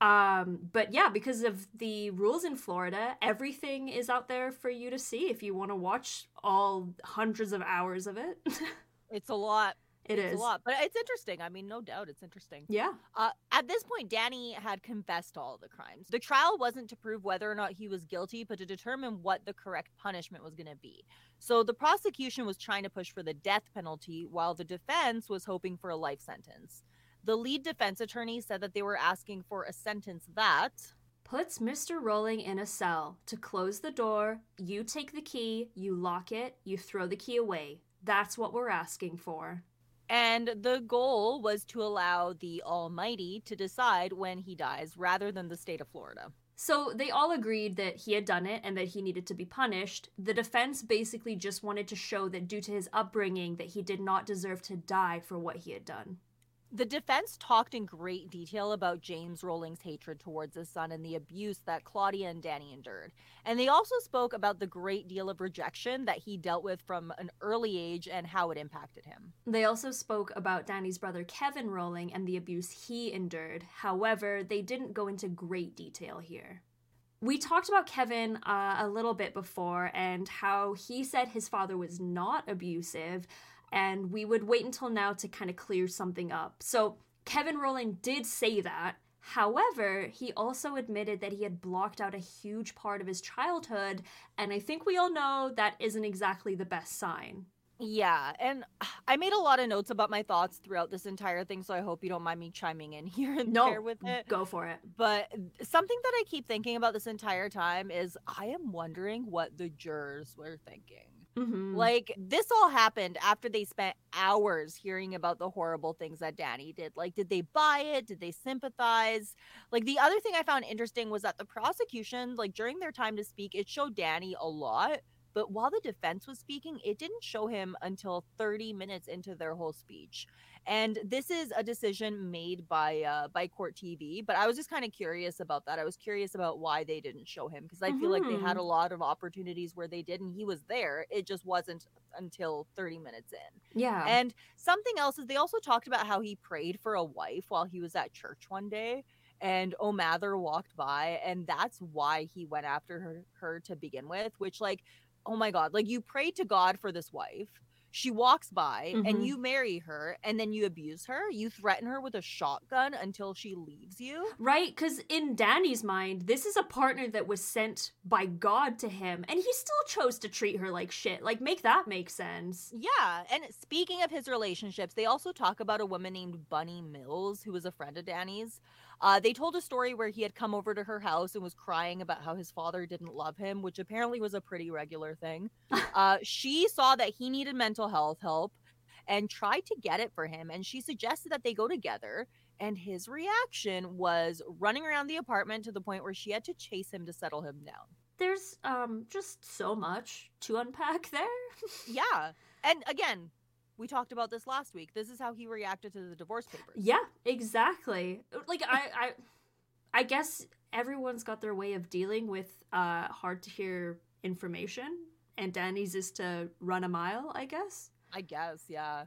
Um, but yeah, because of the rules in Florida, everything is out there for you to see if you want to watch all hundreds of hours of it. [laughs] it's a lot. It it's is. a lot, but it's interesting. I mean, no doubt, it's interesting. Yeah. Uh, at this point, Danny had confessed to all the crimes. The trial wasn't to prove whether or not he was guilty, but to determine what the correct punishment was going to be. So the prosecution was trying to push for the death penalty, while the defense was hoping for a life sentence. The lead defense attorney said that they were asking for a sentence that puts Mr. Rolling in a cell to close the door. You take the key, you lock it, you throw the key away. That's what we're asking for. And the goal was to allow the Almighty to decide when he dies rather than the state of Florida. So they all agreed that he had done it and that he needed to be punished. The defense basically just wanted to show that due to his upbringing that he did not deserve to die for what he had done. The defense talked in great detail about James Rolling's hatred towards his son and the abuse that Claudia and Danny endured. And they also spoke about the great deal of rejection that he dealt with from an early age and how it impacted him. They also spoke about Danny's brother Kevin Rolling and the abuse he endured. However, they didn't go into great detail here. We talked about Kevin uh, a little bit before and how he said his father was not abusive, and we would wait until now to kind of clear something up. So Kevin Rolling did say that. However, he also admitted that he had blocked out a huge part of his childhood, and I think we all know that isn't exactly the best sign. Yeah, and [sighs] I made a lot of notes about my thoughts throughout this entire thing, so I hope you don't mind me chiming in [laughs] here and No, there with it. go for it. But something that I keep thinking about this entire time is I am wondering what the jurors were thinking. Mhm. Like, this all happened after they spent hours hearing about the horrible things that Danny did. Like, did they buy it? Did they sympathize? Like, the other thing I found interesting was that the prosecution, like, during their time to speak, it showed Danny a lot. But while the defense was speaking, it didn't show him until 30 minutes into their whole speech. And this is a decision made by uh, by Court TV. But I was just kind of curious about that. I was curious about why they didn't show him because I feel like they had a lot of opportunities where they did, and he was there. It just wasn't until 30 minutes in. Yeah. And something else is they also talked about how he prayed for a wife while he was at church one day. And O'Mather walked by, and that's why he went after her, her to begin with. Which, like, oh my God, like you pray to God for this wife. She walks by Mhm. and you marry her, and then you abuse her. You threaten her with a shotgun until she leaves you. Right, because in Danny's mind, this is a partner that was sent by God to him, and he still chose to treat her like shit. Like, make that make sense. Yeah, and speaking of his relationships, they also talk about a woman named Bunny Mills, who was a friend of Danny's. Uh, they told a story where he had come over to her house and was crying about how his father didn't love him, which apparently was a pretty regular thing. [laughs] uh, she saw that he needed mental health help and tried to get it for him, and she suggested that they go together. And his reaction was running around the apartment to the point where she had to chase him to settle him down. There's um just so much to unpack there. [laughs] Yeah. And again, we talked about this last week. This is how he reacted to the divorce papers. yeah, exactly. Like I I I guess everyone's got their way of dealing with uh hard to hear information, and Danny's is to run a mile, I guess. I guess, yeah.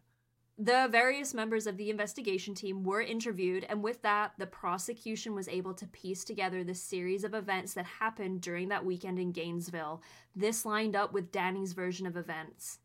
The various members of the investigation team were interviewed, and with that, the prosecution was able to piece together the series of events that happened during that weekend in Gainesville. This lined up with Danny's version of events.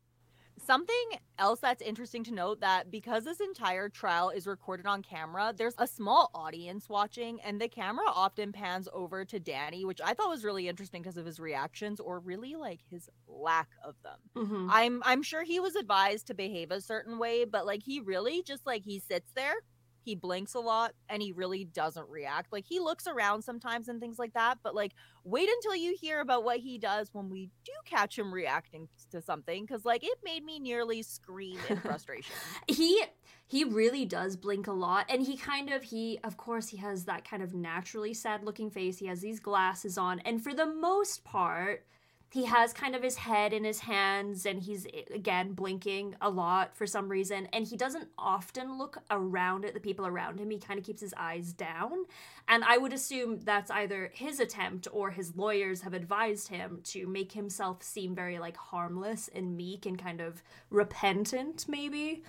Something else that's interesting to note that because this entire trial is recorded on camera, there's a small audience watching, and the camera often pans over to Danny, which I thought was really interesting because of his reactions or really like his lack of them. Mm-hmm. I'm I'm sure he was advised to behave a certain way, but like he really just like he sits there, he blinks a lot, and he really doesn't react. Like he looks around sometimes and things like that, but like wait until you hear about what he does when we do catch him reacting to something, because like it made me nearly scream in [laughs] frustration. he he really does blink a lot and he kind of he of course he has that kind of naturally sad looking face he has these glasses on and for the most part he has kind of his head in his hands and he's eh, again blinking a lot for some reason and he doesn't often look around at the people around him he kind of keeps his eyes down and i would assume that's either his attempt or his lawyers have advised him to make himself seem very like harmless and meek and kind of repentant maybe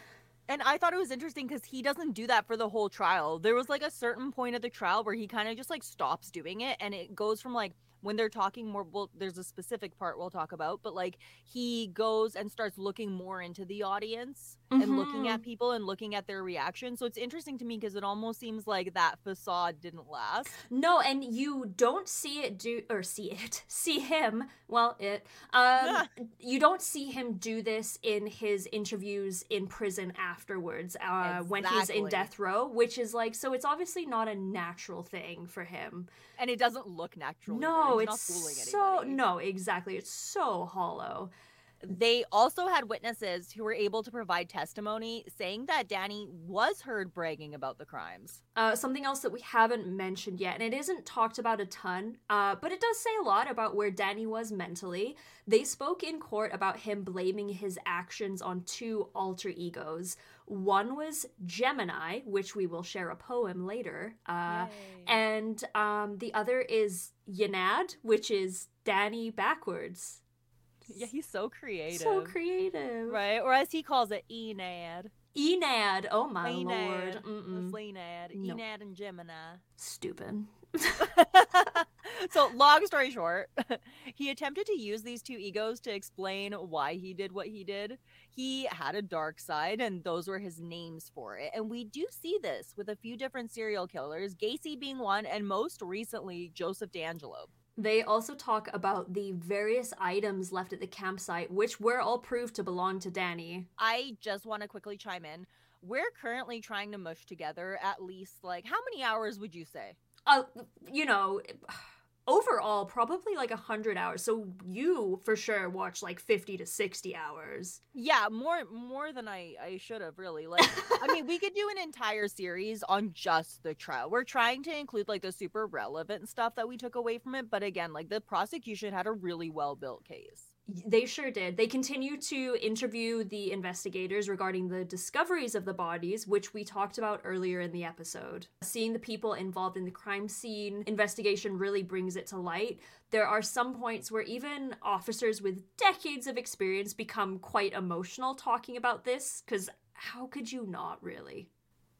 And I thought it was interesting because he doesn't do that for the whole trial. There was like a certain point of the trial where he kind of just like stops doing it, and it goes from like when they're talking more. Well, there's a specific part we'll talk about, but like he goes and starts looking more into the audience and looking at people and looking at their reaction. So it's interesting to me because it almost seems like that facade didn't last. No, and you don't see it do or see it, [laughs] see him. Well, it. Um, [laughs] you don't see him do this in his interviews in prison afterwards, uh, when he's in death row, which is like so. It's obviously not a natural thing for him. And it doesn't look natural. no, it's not so anybody. no, exactly. It's so hollow. They also had witnesses who were able to provide testimony saying that Danny was heard bragging about the crimes. Uh, something else that we haven't mentioned yet, and it isn't talked about a ton, uh, but it does say a lot about where Danny was mentally. They spoke in court about him blaming his actions on two alter egos. One was Gemini, which we will share a poem later, uh, and um, the other is Yanad, which is Danny backwards. Yeah, he's so creative. So creative. Right? Or as he calls it, Enad. Enad, oh my Enad. lord. It's. Enad. No. Enad and Gemini. Stupid. [laughs] [laughs] so, long story short, [laughs] he attempted to use these two egos to explain why he did what he did. He had a dark side, and those were his names for it. And we do see this with a few different serial killers, Gacy being one, and most recently, Joseph DeAngelo. They also talk about the various items left at the campsite, which were all proved to belong to Danny. I just want to quickly chime in. We're currently trying to mush together at least like how many hours would you say? Uh, you know, overall probably like a hundred hours. So you for sure watch like fifty to sixty hours. Yeah, more more than I I should have really. Like, I mean, we could do an entire series on just the trial. We're trying to include like the super relevant stuff that we took away from it, but again, like the prosecution had a really well built case. They sure did. They continue to interview the investigators regarding the discoveries of the bodies, which we talked about earlier in the episode. Seeing the people involved in the crime scene investigation really brings it to light. There are some points where even officers with decades of experience become quite emotional talking about this, because how could you not really?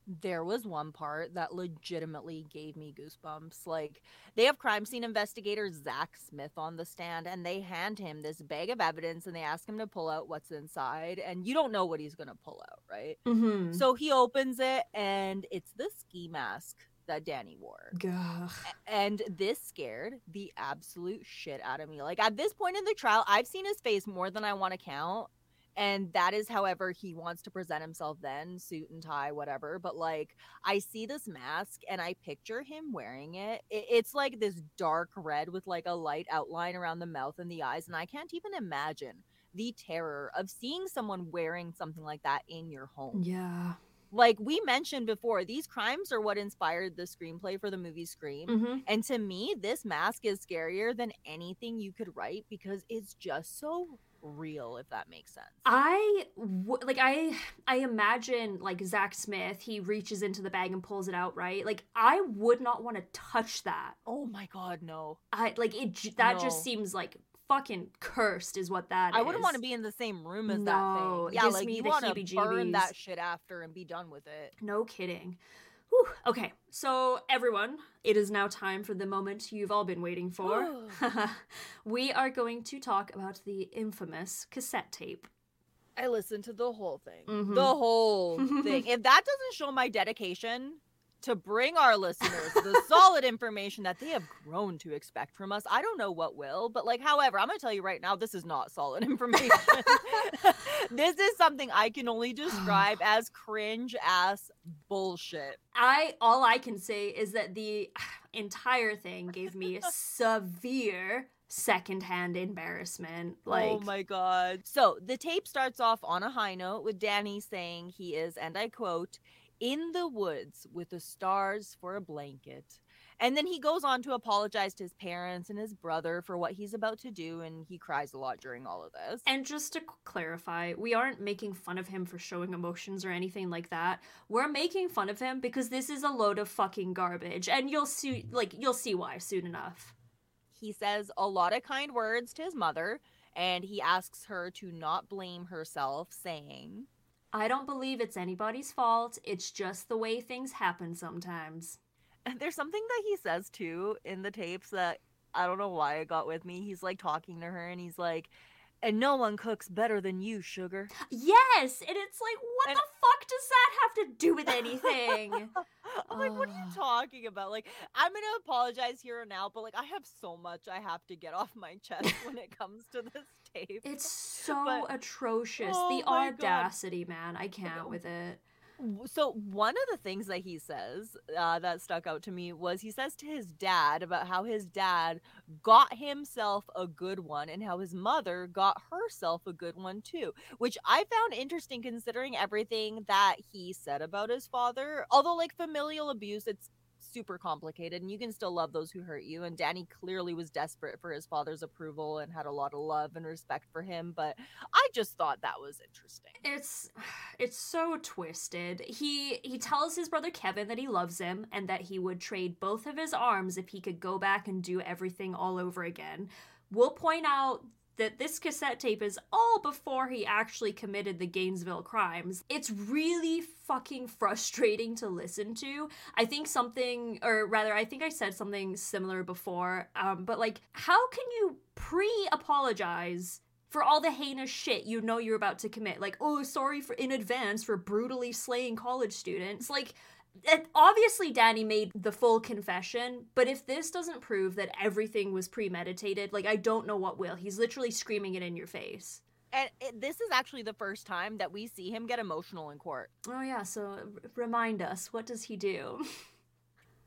There was one part that legitimately gave me goosebumps. Like, they have crime scene investigator Zach Smith on the stand, and they hand him this bag of evidence and they ask him to pull out what's inside. And you don't know what he's going to pull out, right? Mm-hmm. So he opens it, and it's the ski mask that Danny wore. Ugh. And this scared the absolute shit out of me. Like, at this point in the trial, I've seen his face more than I want to count and that is however he wants to present himself then suit and tie whatever but like i see this mask and i picture him wearing it. it. it's like this dark red with like a light outline around the mouth and the eyes and i can't even imagine the terror of seeing someone wearing something like that in your home Yeah. like we mentioned before these crimes are what inspired the screenplay for the movie scream Mm-hmm. and to me this mask is scarier than anything you could write because it's just so real if that makes sense. I w- like I I imagine like Zach Smith he reaches into the bag and pulls it out right? Like I would not want to touch that. Oh my god no. I like it j- that No. just seems like fucking cursed is what that i wouldn't want to be in the same room as No, that thing. Yeah like me you want to burn that shit after and be done with it. No kidding Whew. okay so everyone it is now time for the moment you've all been waiting for. [laughs] We are going to talk about the infamous cassette tape. I listened to the whole thing. Mhm. the whole [laughs] thing. If that doesn't show my dedication to bring our listeners the [laughs] solid information that they have grown to expect from us. I don't know what will, but like, however, I'm going to tell you right now, this is not solid [laughs] information. [laughs] this is something I can only [sighs] describe as cringe ass bullshit. I all I can say is that the [sighs] entire thing gave me severe secondhand embarrassment. Oh like oh my god. So the tape starts off on a high note with Danny saying he is, and I quote, in the woods with the stars for a blanket. And then he goes on to apologize to his parents and his brother for what he's about to do, and he cries a lot during all of this. And just to clarify, we aren't making fun of him for showing emotions or anything like that. We're making fun of him because this is a load of fucking garbage, and you'll see, like, you'll see why soon enough. he says a lot of kind words to his mother, and he asks her to not blame herself, saying, I don't believe it's anybody's fault. It's just the way things happen sometimes. And there's something that he says too in the tapes that I don't know why it got with me. He's like talking to her and he's like, and no one cooks better than you, sugar. Yes, and it's like, what And- the fuck does that have to do with anything? I'm [laughs] like, what are you talking about? Like, I'm gonna apologize here and now, but like, I have so much I have to get off my chest when it comes to this tape. It's so But- atrocious. Oh the my God. audacity, man. I can't with it. So one of the things that he says uh, that stuck out to me was he says to his dad about how his dad got himself a good one and how his mother got herself a good one too, which I found interesting considering everything that he said about his father. Although like familial abuse, it's super complicated and you can still love those who hurt you and Danny clearly was desperate for his father's approval and had a lot of love and respect for him but I just thought that was interesting. It's [sighs] it's so twisted. He he tells his brother Kevin that he loves him and that he would trade both of his arms if he could go back and do everything all over again. We'll point out that this cassette tape is all before he actually committed the Gainesville crimes. It's really fucking frustrating to listen to. I think something, or rather, I think I said something similar before, um, but like, how can you pre apologize? For all the heinous shit you know you're about to commit, like, oh, sorry for in advance for brutally slaying college students. Like, obviously Danny made the full confession, but if this doesn't prove that everything was premeditated, like I don't know what will. He's literally screaming it in your face. And it, this is actually the first time that we see him get emotional in court. Oh yeah, so r- remind us, what does he do?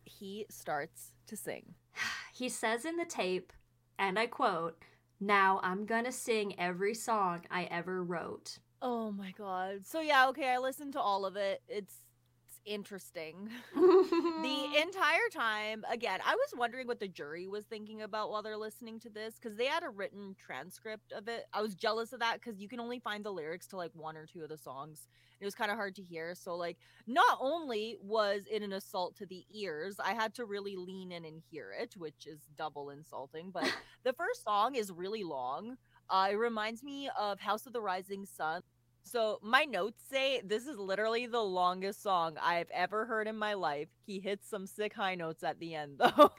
he starts to sing. [sighs] he says in the tape, and I quote, "Now I'm going to sing every song I ever wrote." Oh my god. So yeah, okay, I listened to all of it. It's interesting. [laughs] the [laughs] entire time, again, I was wondering what the jury was thinking about while they're listening to this because they had a written transcript of it. I was jealous of that because you can only find the lyrics to like one or two of the songs. It was kind of hard to hear. So, like, not only was it an assault to the ears, I had to really lean in and hear it, which is double insulting. But [laughs] the first song is really long. Uh, it reminds me of House of the Rising Sun so my notes say this is literally the longest song I've ever heard in my life. He hits some sick high notes at the end [laughs] though.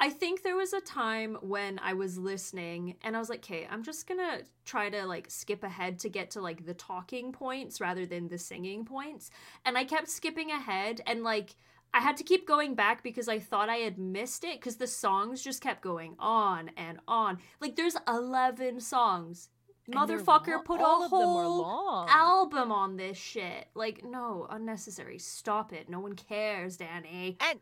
I think there was a time when I was listening and I was like, okay, I'm just gonna try to like skip ahead to get to like the talking points rather than the singing points. And I kept skipping ahead and like I had to keep going back because I thought I had missed it because the songs just kept going on and on. Like there's 11 songs Motherfucker put all a whole album on this shit. Like, no, unnecessary. Stop it. No one cares, Danny. And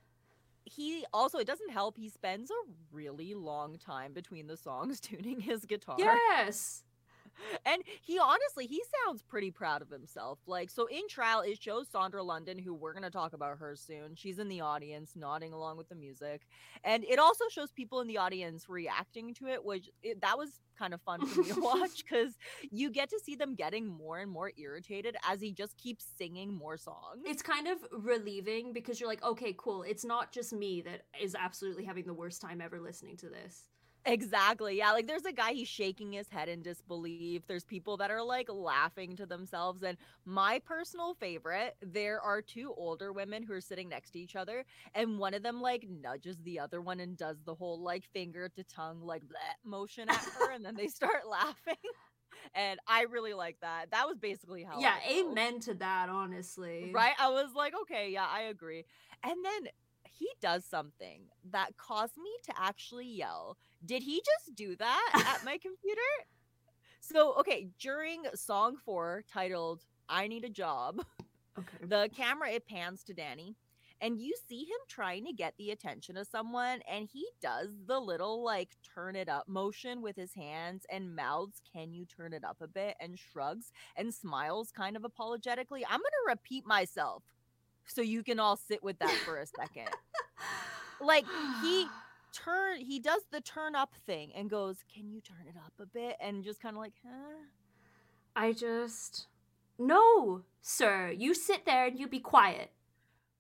he also, it doesn't help, he spends a really long time between the songs [laughs] tuning his guitar. Yes and he honestly he sounds pretty proud of himself like so in trial it shows Sondra London who we're going to talk about her soon she's in the audience nodding along with the music and it also shows people in the audience reacting to it which it, that was kind of fun for me to [laughs] watch because you get to see them getting more and more irritated as he just keeps singing more songs. It's kind of relieving because you're like okay cool it's not just me that is absolutely having the worst time ever listening to this Exactly. Yeah. Like there's a guy, he's shaking his head in disbelief. There's people that are like laughing to themselves. And my personal favorite, there are two older women who are sitting next to each other. And one of them like nudges the other one and does the whole like finger to tongue like bleh motion at her. and then they start [laughs] laughing. and I really like that. That was basically how. Yeah, amen to that. Honestly, right? I was like, okay, yeah, I agree. And then he does something that caused me to actually yell. Did he just do that at my computer? So, okay, during song four titled I Need a Job, okay. the camera it pans to Danny and you see him trying to get the attention of someone and he does the little like turn it up motion with his hands and mouths can you turn it up a bit and shrugs and smiles kind of apologetically i'm going to repeat myself so you can all sit with that for a second. [sighs] like he turn he does the turn up thing and goes, "Can you turn it up a bit?" and just kind of like, "Huh?" I just No, sir. You sit there and you be quiet.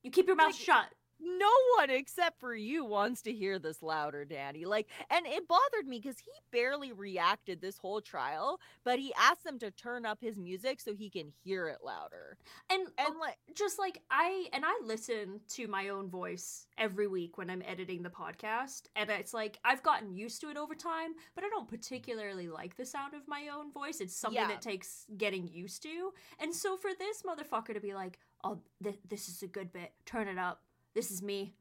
You keep your mouth like, shut no one except for you wants to hear this louder, Danny. Like, and it bothered me because he barely reacted this whole trial, but he asked them to turn up his music so he can hear it louder. And uh, and like just like I and I listen to my own voice every week when I'm editing the podcast, and it's like I've gotten used to it over time, but I don't particularly like the sound of my own voice. It's something yeah. that takes getting used to. And so for this motherfucker to be like, "Oh, th- this is a good bit. Turn it up." This is me.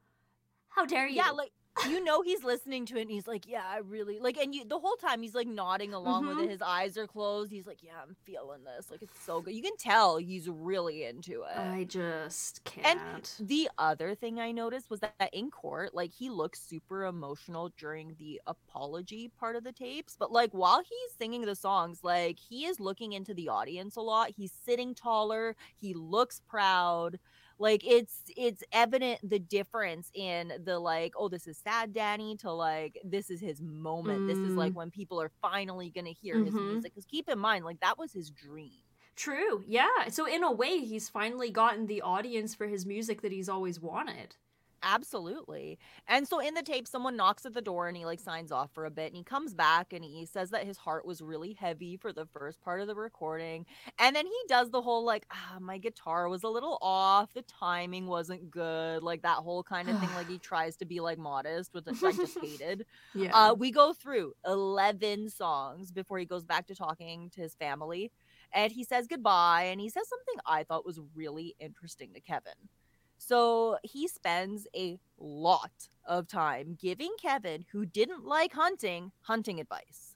How dare you? Yeah, like you know he's listening to it and he's like, Yeah, I really like and you the whole time he's like nodding along mm-hmm. with it. His eyes are closed. He's like, Yeah, I'm feeling this. Like it's so good. You can tell he's really into it. I just can't. And the other thing I noticed was that in court, like he looks super emotional during the apology part of the tapes. But like while he's singing the songs, like he is looking into the audience a lot. He's sitting taller, he looks proud like it's it's evident the difference in the like oh this is sad danny to like this is his moment mm. this is like mm. when people are finally gonna hear mm-hmm. his music because keep in mind like that was his dream true yeah so in a way he's finally gotten the audience for his music that he's always wanted Absolutely. And so in the tape, someone knocks at the door and he like signs off for a bit and he comes back and he says that his heart was really heavy for the first part of the recording. And then he does the whole like, ah, my guitar was a little off. The timing wasn't good. Like that whole kind of thing. like he [sighs] tries to be like modest, which I just [laughs] hated. Yeah. Uh, we go through 11 songs before he goes back to talking to his family. And he says goodbye and he says something I thought was really interesting to Kevin. So he spends a lot of time giving Kevin, who didn't like hunting, hunting advice.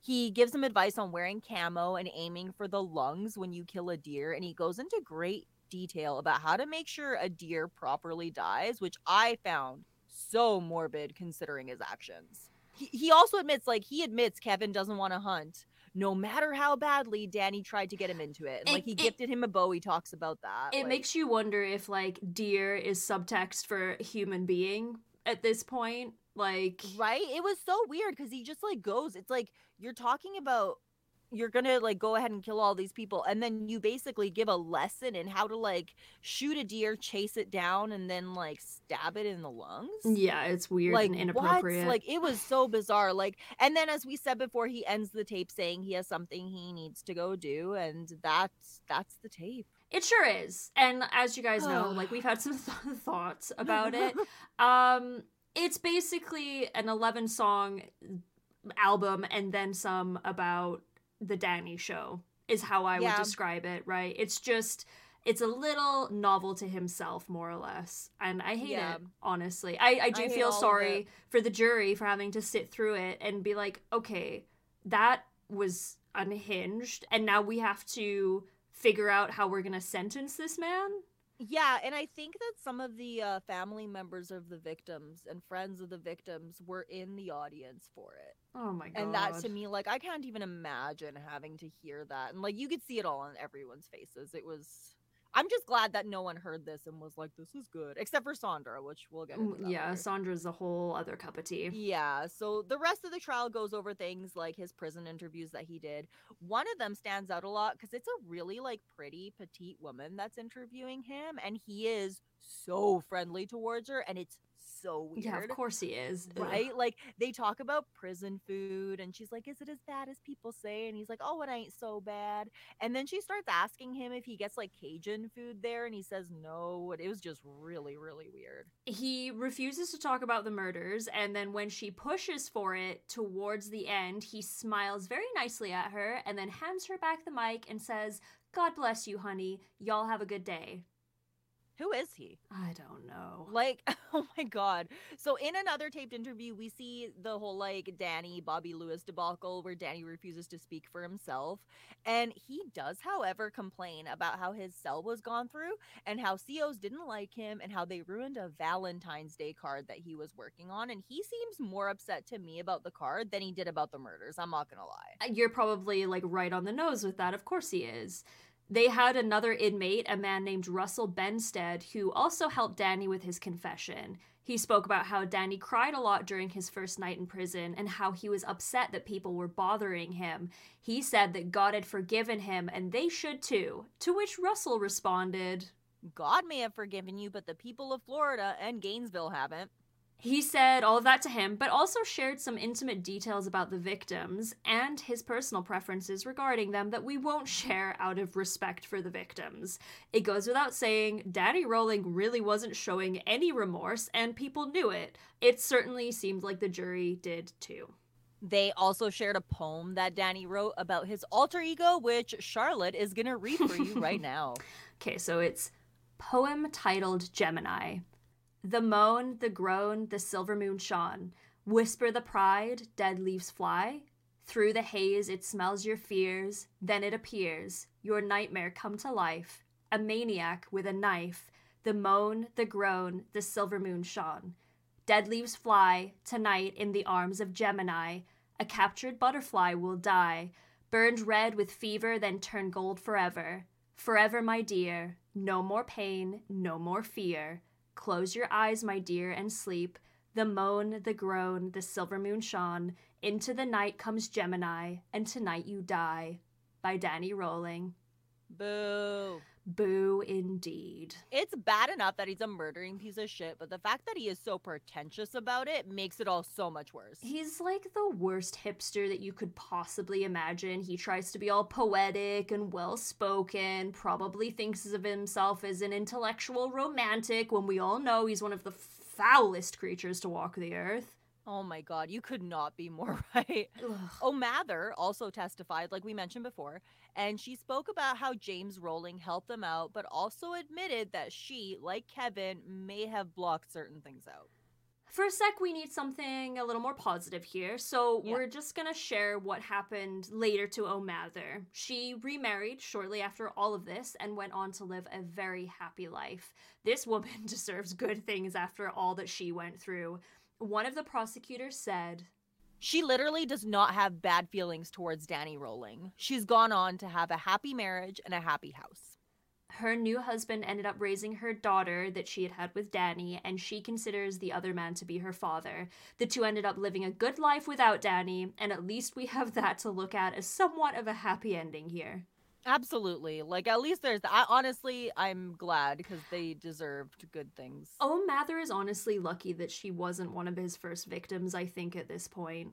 He gives him advice on wearing camo and aiming for the lungs when you kill a deer, and he goes into great detail about how to make sure a deer properly dies, which I found so morbid considering his actions. He, he also admits, like, he admits Kevin doesn't want to hunt, no matter how badly Danny tried to get him into it. And, It- like, he it- gifted him a bow. He talks about that. It like- makes you wonder if like deer is subtext for human being at this point. Like right it was so weird because he just like goes it's like you're talking about you're gonna like go ahead and kill all these people and then you basically give a lesson in how to like shoot a deer chase it down and then like stab it in the lungs yeah, it's weird like and inappropriate. what? like it was so bizarre like and then as we said before he ends the tape saying he has something he needs to go do and that's that's the tape It sure is. And as you guys know, like we've [sighs] had some [laughs] th- thoughts about it. [laughs] Um it's basically an 11 song album and then some about the Danny show is how I Yeah. would describe it, right? It's just it's a little novel to himself more or less and i hate Yeah. it honestly i, I do I feel sorry for the jury for having to sit through it and be like okay that was unhinged and now we have to figure out how we're gonna sentence this man Yeah, and I think that some of the uh, family members of the victims and friends of the victims were in the audience for it. Oh my god And that to me, like, I can't even imagine having to hear that. And, like, you could see it all on everyone's faces. It was. I'm just glad that no one heard this and was like, this is good. Except for Sandra, which we'll get into. Mm, that yeah later. sandra's a whole other cup of tea Yeah, so the rest of the trial goes over things like his prison interviews that he did. One of them stands out a lot because it's a really like pretty petite woman that's interviewing him, and he is so friendly towards her, and it's so weird. yeah of course he is Ugh. Right? Like they talk about prison food, and she's like, Is it as bad as people say? And he's like, Oh, it ain't so bad. And then she starts asking him if he gets like Cajun food there, and he says no. It was just really, really weird. he refuses to talk about the murders and then when she pushes for it towards the end he smiles very nicely at her and then hands her back the mic and says god bless you honey y'all have a good day Who is he? i don't know Like, [laughs] oh my god. So in another taped interview, we see the whole like Danny Bobby Lewis debacle where Danny refuses to speak for himself. And he does, however, complain about how his cell was gone through and how COs didn't like him and how they ruined a Valentine's Day card that he was working on. And he seems more upset to me about the card than he did about the murders. I'm not gonna lie. Uh, you're probably like right on the nose with that of course he is they had another inmate, a man named Russell Binstead, who also helped Danny with his confession. He spoke about how Danny cried a lot during his first night in prison and how he was upset that people were bothering him. He said that God had forgiven him and they should too. To which Russell responded, God may have forgiven you, but the people of Florida and Gainesville haven't. He said all of that to him, but also shared some intimate details about the victims and his personal preferences regarding them that we won't [laughs] share out of respect for the victims. It goes without saying, Danny Rolling really wasn't showing any remorse, and people knew it. It certainly seemed like the jury did too. They also shared a poem that Danny wrote about his alter ego, which Charlotte is going to read for you right [laughs] now. Okay, so it's poem titled Gemini. The moan, the groan, the silver moon shone. Whisper the pride, dead leaves fly. Through the haze, it smells your fears. Then it appears, your nightmare come to life. A maniac with a knife. The moan, the groan, the silver moon shone. Dead leaves fly, tonight in the arms of Gemini. A captured butterfly will die, burned red with fever, then turn gold forever. Forever, my dear, no more pain, no more fear. Close your eyes, my dear, and sleep. The moan, the groan, the silver moon shone. Into the night comes Gemini, and tonight you die. By Danny Rolling. Boo. Boo indeed. It's bad enough that he's a murdering piece of shit, but the fact that he is so pretentious about it makes it all so much worse. He's like the worst hipster that you could possibly imagine. He tries to be all poetic and well spoken, probably thinks of himself as an intellectual romantic when we all know he's one of the foulest creatures to walk the earth. Oh my god, you could not be more [laughs] right. O'Mather also testified, like we mentioned before, and she spoke about how James Rolling helped them out, but also admitted that she, like Kevin, may have blocked certain things out. For a sec, we need something a little more positive here. So Yeah. we're just gonna share what happened later to O'Mather. She remarried shortly after all of this and went on to live a very happy life. This woman [laughs] deserves good things after all that she went through. One of the prosecutors said, She literally does not have bad feelings towards Danny Rolling. She's gone on to have a happy marriage and a happy house. her new husband ended up raising her daughter that she had had with Danny, and she considers the other man to be her father. The two ended up living a good life without Danny, and at least we have [laughs] that to look at as somewhat of a happy ending here. Absolutely. Like at least there's I honestly I'm glad because they deserved good things. Oh, Mather is honestly lucky that she wasn't one of his first victims, I think, at this point.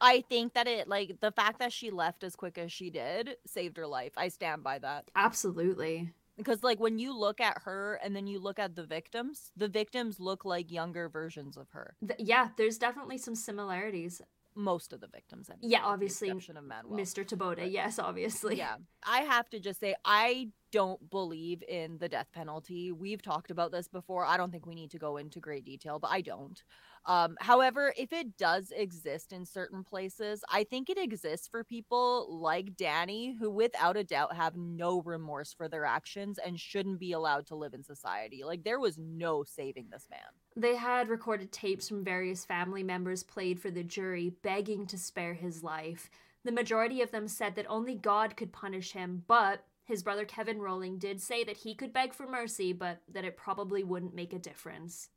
I think that it like the fact that she left as quick as she did saved her life. I stand by that. Absolutely. Because like when you look at her and then you look at the victims, the victims look like younger versions of her. Th- yeah, there's definitely some similarities. Most of the victims. anyway, Yeah, obviously. Mr. Tabota, but- yes, obviously. Yeah. I have to just say, I don't believe in the death penalty. We've talked about this before. I don't think we need to go into great detail, but I don't. Um, however, if it does exist in certain places, I think it exists for people like Danny, who without a doubt have no remorse for their actions and shouldn't be allowed to live in society. Like, there was no saving this man. They had recorded tapes from various family members played for the jury, begging to spare his life. The majority of them said that only God could punish him, but his brother Kevin Rolling did say that he could beg for mercy, but that it probably wouldn't make a difference.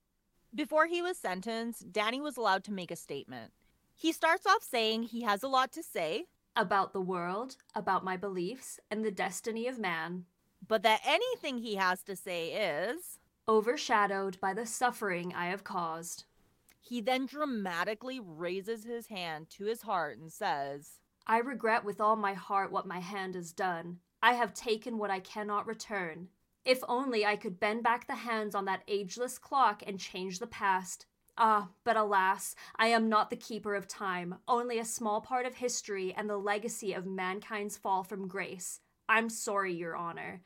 Before he was sentenced, Danny was allowed to make a statement. He starts off saying he has a lot to say, About the world, about my beliefs, and the destiny of man, but that anything he has to say is. overshadowed by the suffering I have caused. He then dramatically raises his hand to his heart and says, I regret with all my heart what my hand has done. I have taken what I cannot return. If only I could bend back the hands on that ageless clock and change the past. Ah, but alas, I am not the keeper of time, only a small part of history and the legacy of mankind's fall from grace. I'm sorry, Your Honor.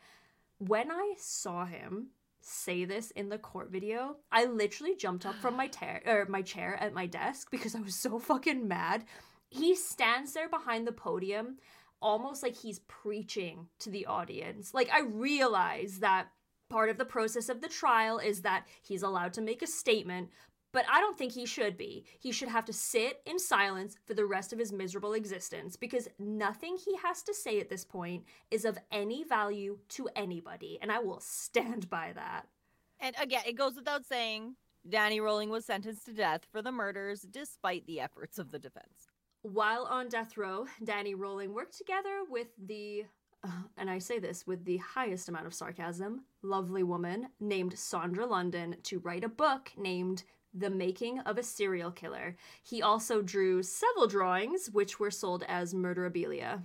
When I saw him say this in the court video, I literally jumped up from my, ter- or my chair at my desk because I was so fucking mad. He stands there behind the podium almost like he's preaching to the audience. Like, I realize that part of the process of the trial is that he's allowed to make a statement, but I don't think he should be. He should have to sit in silence for the rest of his miserable existence because nothing he has to say at this point is of any value to anybody, and I will stand by that. and again, it goes without saying, Danny Rolling was sentenced to death for the murders despite the efforts of the defense. While on death row, Danny Rolling worked together with the, uh, and I say this with the highest amount of sarcasm, lovely woman named Sondra London to write a book named The Making of a Serial Killer. He also drew several drawings, which were sold as murderabilia.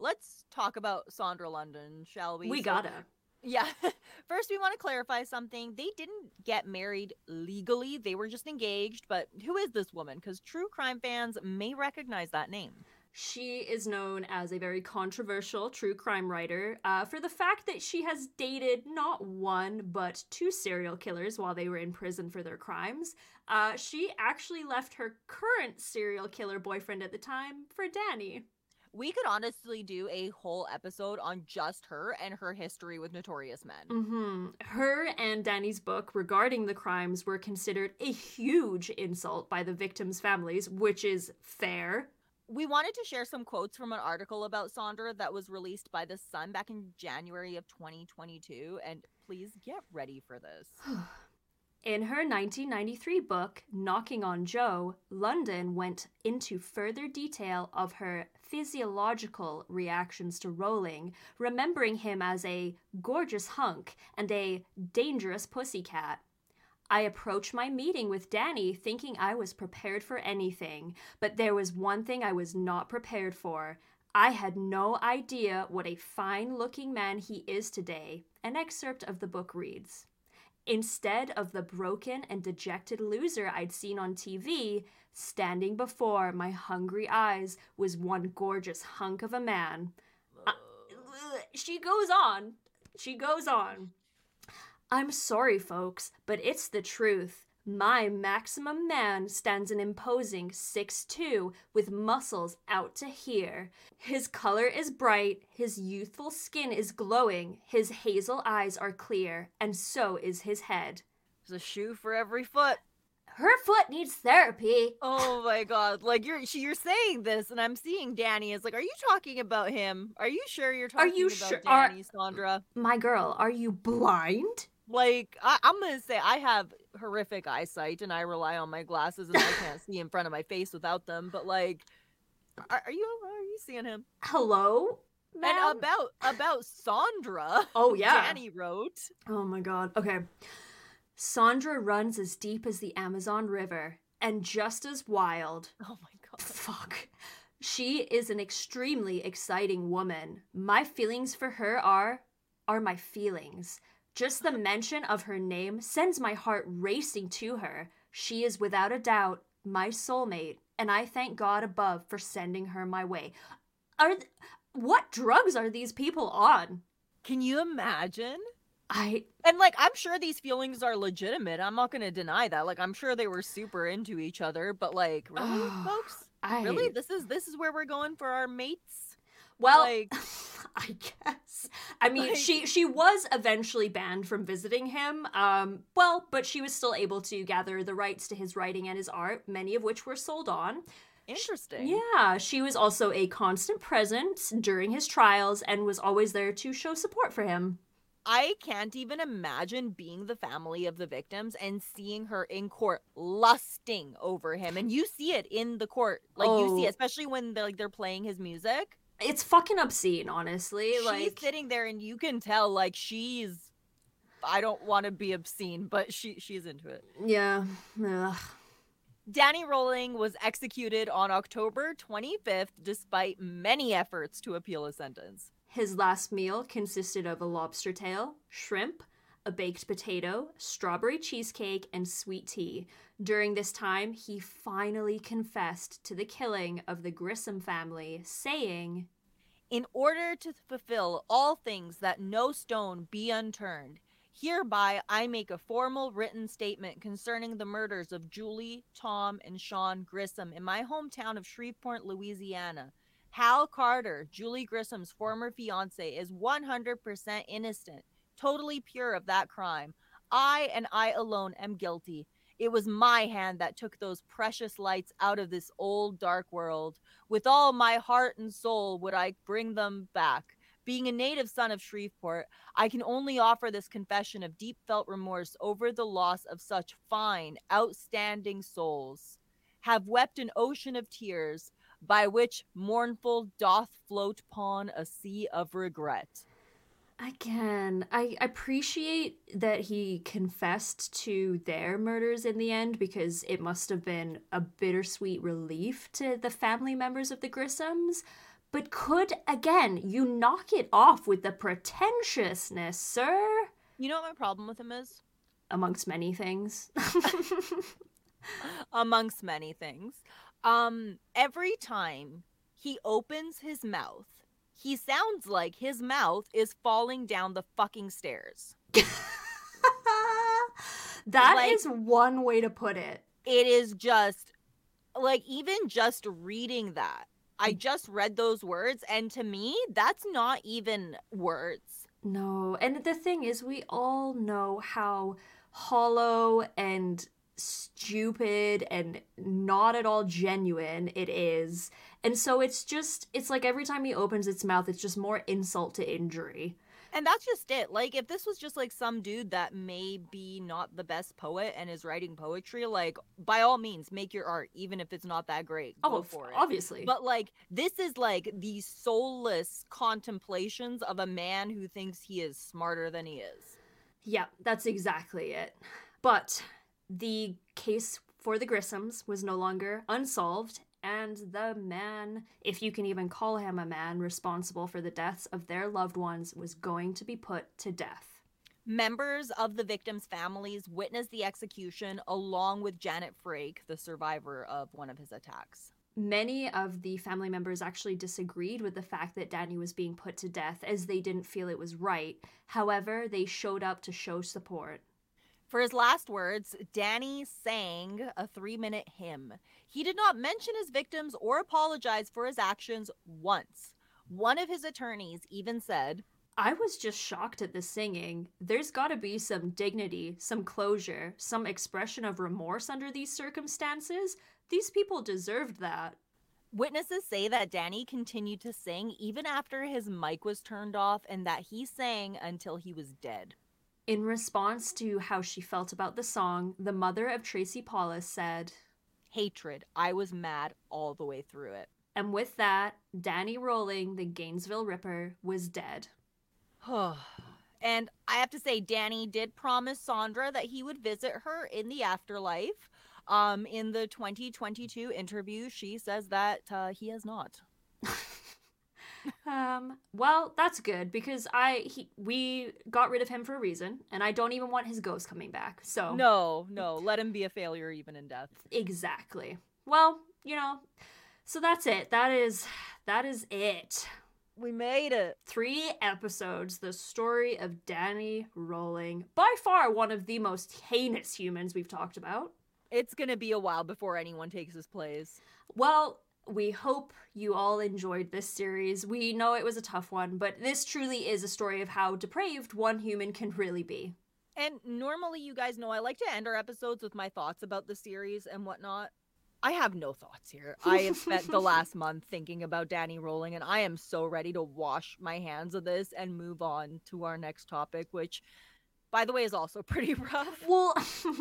Let's talk about Sondra London, shall we? We So- gotta. Yeah. [laughs] First, we want to clarify something. They didn't get married legally, they were just engaged. But who is this woman? Because true crime fans may recognize that name. She is known as a very controversial true crime writer uh, for the fact that she has dated not one, but two serial killers while they were in prison for their crimes. Uh, she actually left her current serial killer boyfriend at the time for Danny. We could honestly do a whole episode on just her and her history with notorious men. hmm Her and Danny's book regarding the crimes were considered a huge insult by the victims' families, which is fair. We wanted to share some quotes from an article about Sondra that was released by The Sun back in January of 2022. And please get ready for this. [sighs] In her 1993 book, Knocking on Joe, London went into further detail of her physiological reactions to Rolling, remembering him as a gorgeous hunk and a dangerous pussycat. I approached my meeting with Danny thinking I was prepared for anything, but there was one thing I was not prepared for. I had no idea what a fine looking man he is today. An excerpt of the book reads. Instead of the broken and dejected loser I'd seen on TV, standing before my hungry eyes was one gorgeous hunk of a man. She goes on. She goes on. I'm sorry, folks, but it's the truth. My maximum man stands an imposing six-two with muscles out to here. His color is bright, his youthful skin is glowing, his hazel eyes are clear, and so is his head. There's a shoe for every foot. Her foot needs therapy. Oh my god! Like you're you're saying this, and I'm seeing Danny. Is like, are you talking about him? Are you sure you're talking Are you about sure- Danny, are- Sondra? My girl, are you blind? Like I, I'm gonna say I have horrific eyesight and I rely on my glasses and I [laughs] can't see in front of my face without them. But like, are, are you are you seeing him? Hello? ma'am? And about about Sondra, Oh yeah. Danny wrote. Oh my god. Okay. Sondra runs as deep as the Amazon River and just as wild. [laughs] Oh my god. Fuck. She is an extremely exciting woman. My feelings for her are are my feelings. Just the mention of her name sends my heart racing to her. She is without a doubt my soulmate, and I thank God above for sending her my way. Are th- what drugs are these people on? Can you imagine? I And like, I'm sure these feelings are legitimate. I'm not gonna deny that. Like, I'm sure they were super into each other. But like, really, Oh, folks? I Really? This is this is where we're going for our mates? Well, like, [laughs] I guess. I mean, Like- she she was eventually banned from visiting him. Um, well, but she was still able to gather the rights to his writing and his art, many of which were sold on. interesting. Yeah, she was also a constant presence during his trials and was always there to show support for him. I can't even imagine being the family of the victims and seeing her in court lusting over him. And you see it in the court. Like you see Oh. it, especially when they're like they're playing his music. It's fucking obscene, honestly. She's like sitting there and you can tell like she's I don't want to be obscene, but she she's into it. yeah. Ugh. Danny Rolling was executed on October 25th despite many efforts to appeal his sentence. His last meal consisted of a lobster tail, shrimp, a baked potato, strawberry cheesecake, and sweet tea. During this time, he finally confessed to the killing of the Grissom family, saying, in order to fulfill all things that no stone be unturned, hereby I make a formal written statement concerning the murders of Julie, Tom, and Sean Grissom in my hometown of Shreveport, Louisiana. Hal Carter, Julie Grissom's former fiance, is 100% innocent, totally pure of that crime. I and I alone am guilty. It was my hand that took those precious lights out of this old dark world. With all my heart and soul would I bring them back. Being a native son of Shreveport, I can only offer this confession of deep felt remorse over the loss of such fine, outstanding souls. Have wept an ocean of tears, by which mournful doth float upon a sea of regret. Again, I appreciate that he confessed to their murders in the end because it must have been a bittersweet relief to the family members of the Grissoms. But could, again, you knock it off with the pretentiousness, sir? You know what my problem with him is? Amongst many things. [laughs] Amongst many things. Um, every time he opens his mouth, he sounds like his mouth is falling down the fucking stairs. [laughs] That is Like- one way to put it. it is just like even just reading that i just read those words and to me that's not even words No, and the thing is, we all know how hollow and stupid and not at all genuine it is. And so it's just, it's like every time he opens its mouth, it's just more insult to injury. and that's just it like if this was just like some dude that may be not the best poet and is writing poetry like by all means make your art even if it's not that great go Oh, for it obviously. but like this is like the soulless contemplations of a man who thinks he is smarter than he is Yeah, that's exactly it. But the case for the Grissoms was no longer unsolved, and the man, if you can even call him a man, responsible for the deaths of their loved ones was going to be put to death. Members of the victims' families witnessed the execution along with Janet Frake, the survivor of one of his attacks. Many of the family members actually disagreed with the fact that Danny was being put to death as they didn't feel it was right. However, they showed up to show support. For his last words, Danny sang a three minute hymn. He did not mention his victims or apologize for his actions once. One of his attorneys even said, I was just shocked at the singing. There's got to be some dignity, some closure, some expression of remorse under these circumstances. These people deserved that. Witnesses say that Danny continued to sing even after his mic was turned off and that he sang until he was dead. In response to how she felt about the song, the mother of Tracy Paules said, Hatred. I was mad all the way through it. And with that, Danny Rolling, the Gainesville Ripper, was dead. [sighs] and I have to say, Danny did promise Sondra that he would visit her in the afterlife. Um, in the 2022 interview, she says that uh, he has not. Um, well, that's good because I he we got rid of him for a reason, and I don't even want his ghost coming back. So no, no, let him be a failure even in death. Exactly. Well, you know, so that's it. That is that is it. We made it. Three episodes. The story of Danny Rolling. By far one of the most heinous humans we've talked about. It's going to be a while before anyone takes his place. Well, we hope you all enjoyed this series. We know it was a tough one, but this truly is a story of how depraved one human can really be. And normally, you guys know I like to end our episodes with my thoughts about the series and whatnot. I have no thoughts here. I have spent the [laughs] last month thinking about Danny Rolling, and I am so ready to wash my hands of this and move on to our next topic, which by the way, is also [laughs] pretty rough. Well,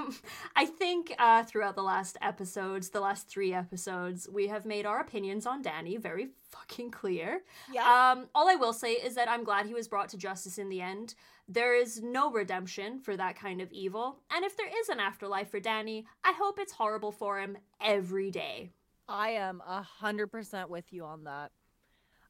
[laughs] I think uh, throughout the last episodes, the last three episodes, we have made our opinions on Danny very fucking clear. Yeah. Um, all I will say is that I'm glad he was brought to justice in the end. There is no redemption for that kind of evil, and if there is an afterlife for Danny, I hope it's horrible for him every day. I am a hundred percent with you on that.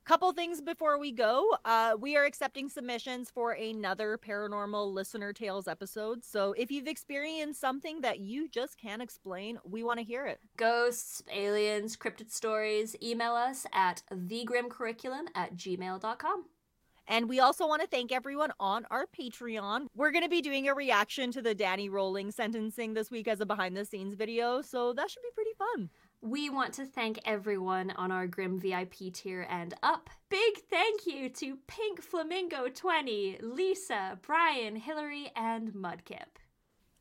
Couple things before we go. Uh, we are accepting submissions for another paranormal listener tales episode. So if you've experienced something that you just can't explain, we want to hear it. Ghosts, aliens, cryptid stories, email us at thegrimcurriculum at gmail.com. And we also want to thank everyone on our Patreon. We're going to be doing a reaction to the Danny Rolling sentencing this week as a behind the scenes video, so that should be pretty fun. We want to thank everyone on our Grim VIP tier and up. Big thank you to Pink Flamingo 20, Lisa, Brian, Hillary, and Mudkip.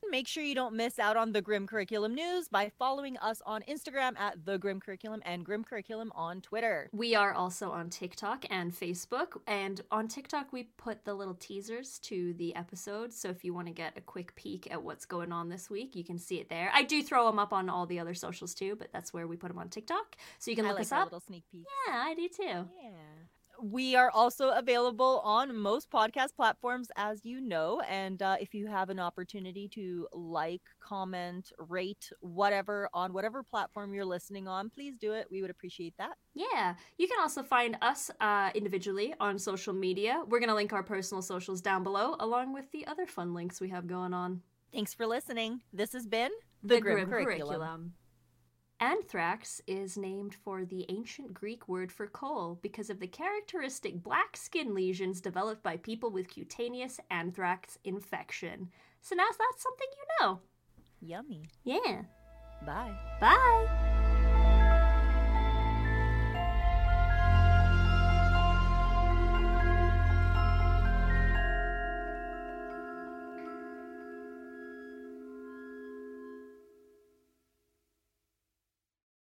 Make sure you don't miss out on the Grim Curriculum news by following us on Instagram at the Grim Curriculum and Grim Curriculum on Twitter. We are also on TikTok and Facebook. And on TikTok, we put the little teasers to the episodes. So if you want to get a quick peek at what's going on this week, you can see it there. I do throw them up on all the other socials too, but that's where we put them on TikTok. So you can look like us up. little sneak peek. Yeah, I do too. Yeah. We are also available on most podcast platforms, as you know. And uh, if you have an opportunity to like, comment, rate, whatever on whatever platform you're listening on, please do it. We would appreciate that. Yeah. You can also find us uh, individually on social media. We're going to link our personal socials down below, along with the other fun links we have going on. Thanks for listening. This has been The, the Grim, Grim Curriculum. Curriculum. Anthrax is named for the ancient Greek word for coal because of the characteristic black skin lesions developed by people with cutaneous anthrax infection. So now that's something you know. Yummy. Yeah. Bye. Bye.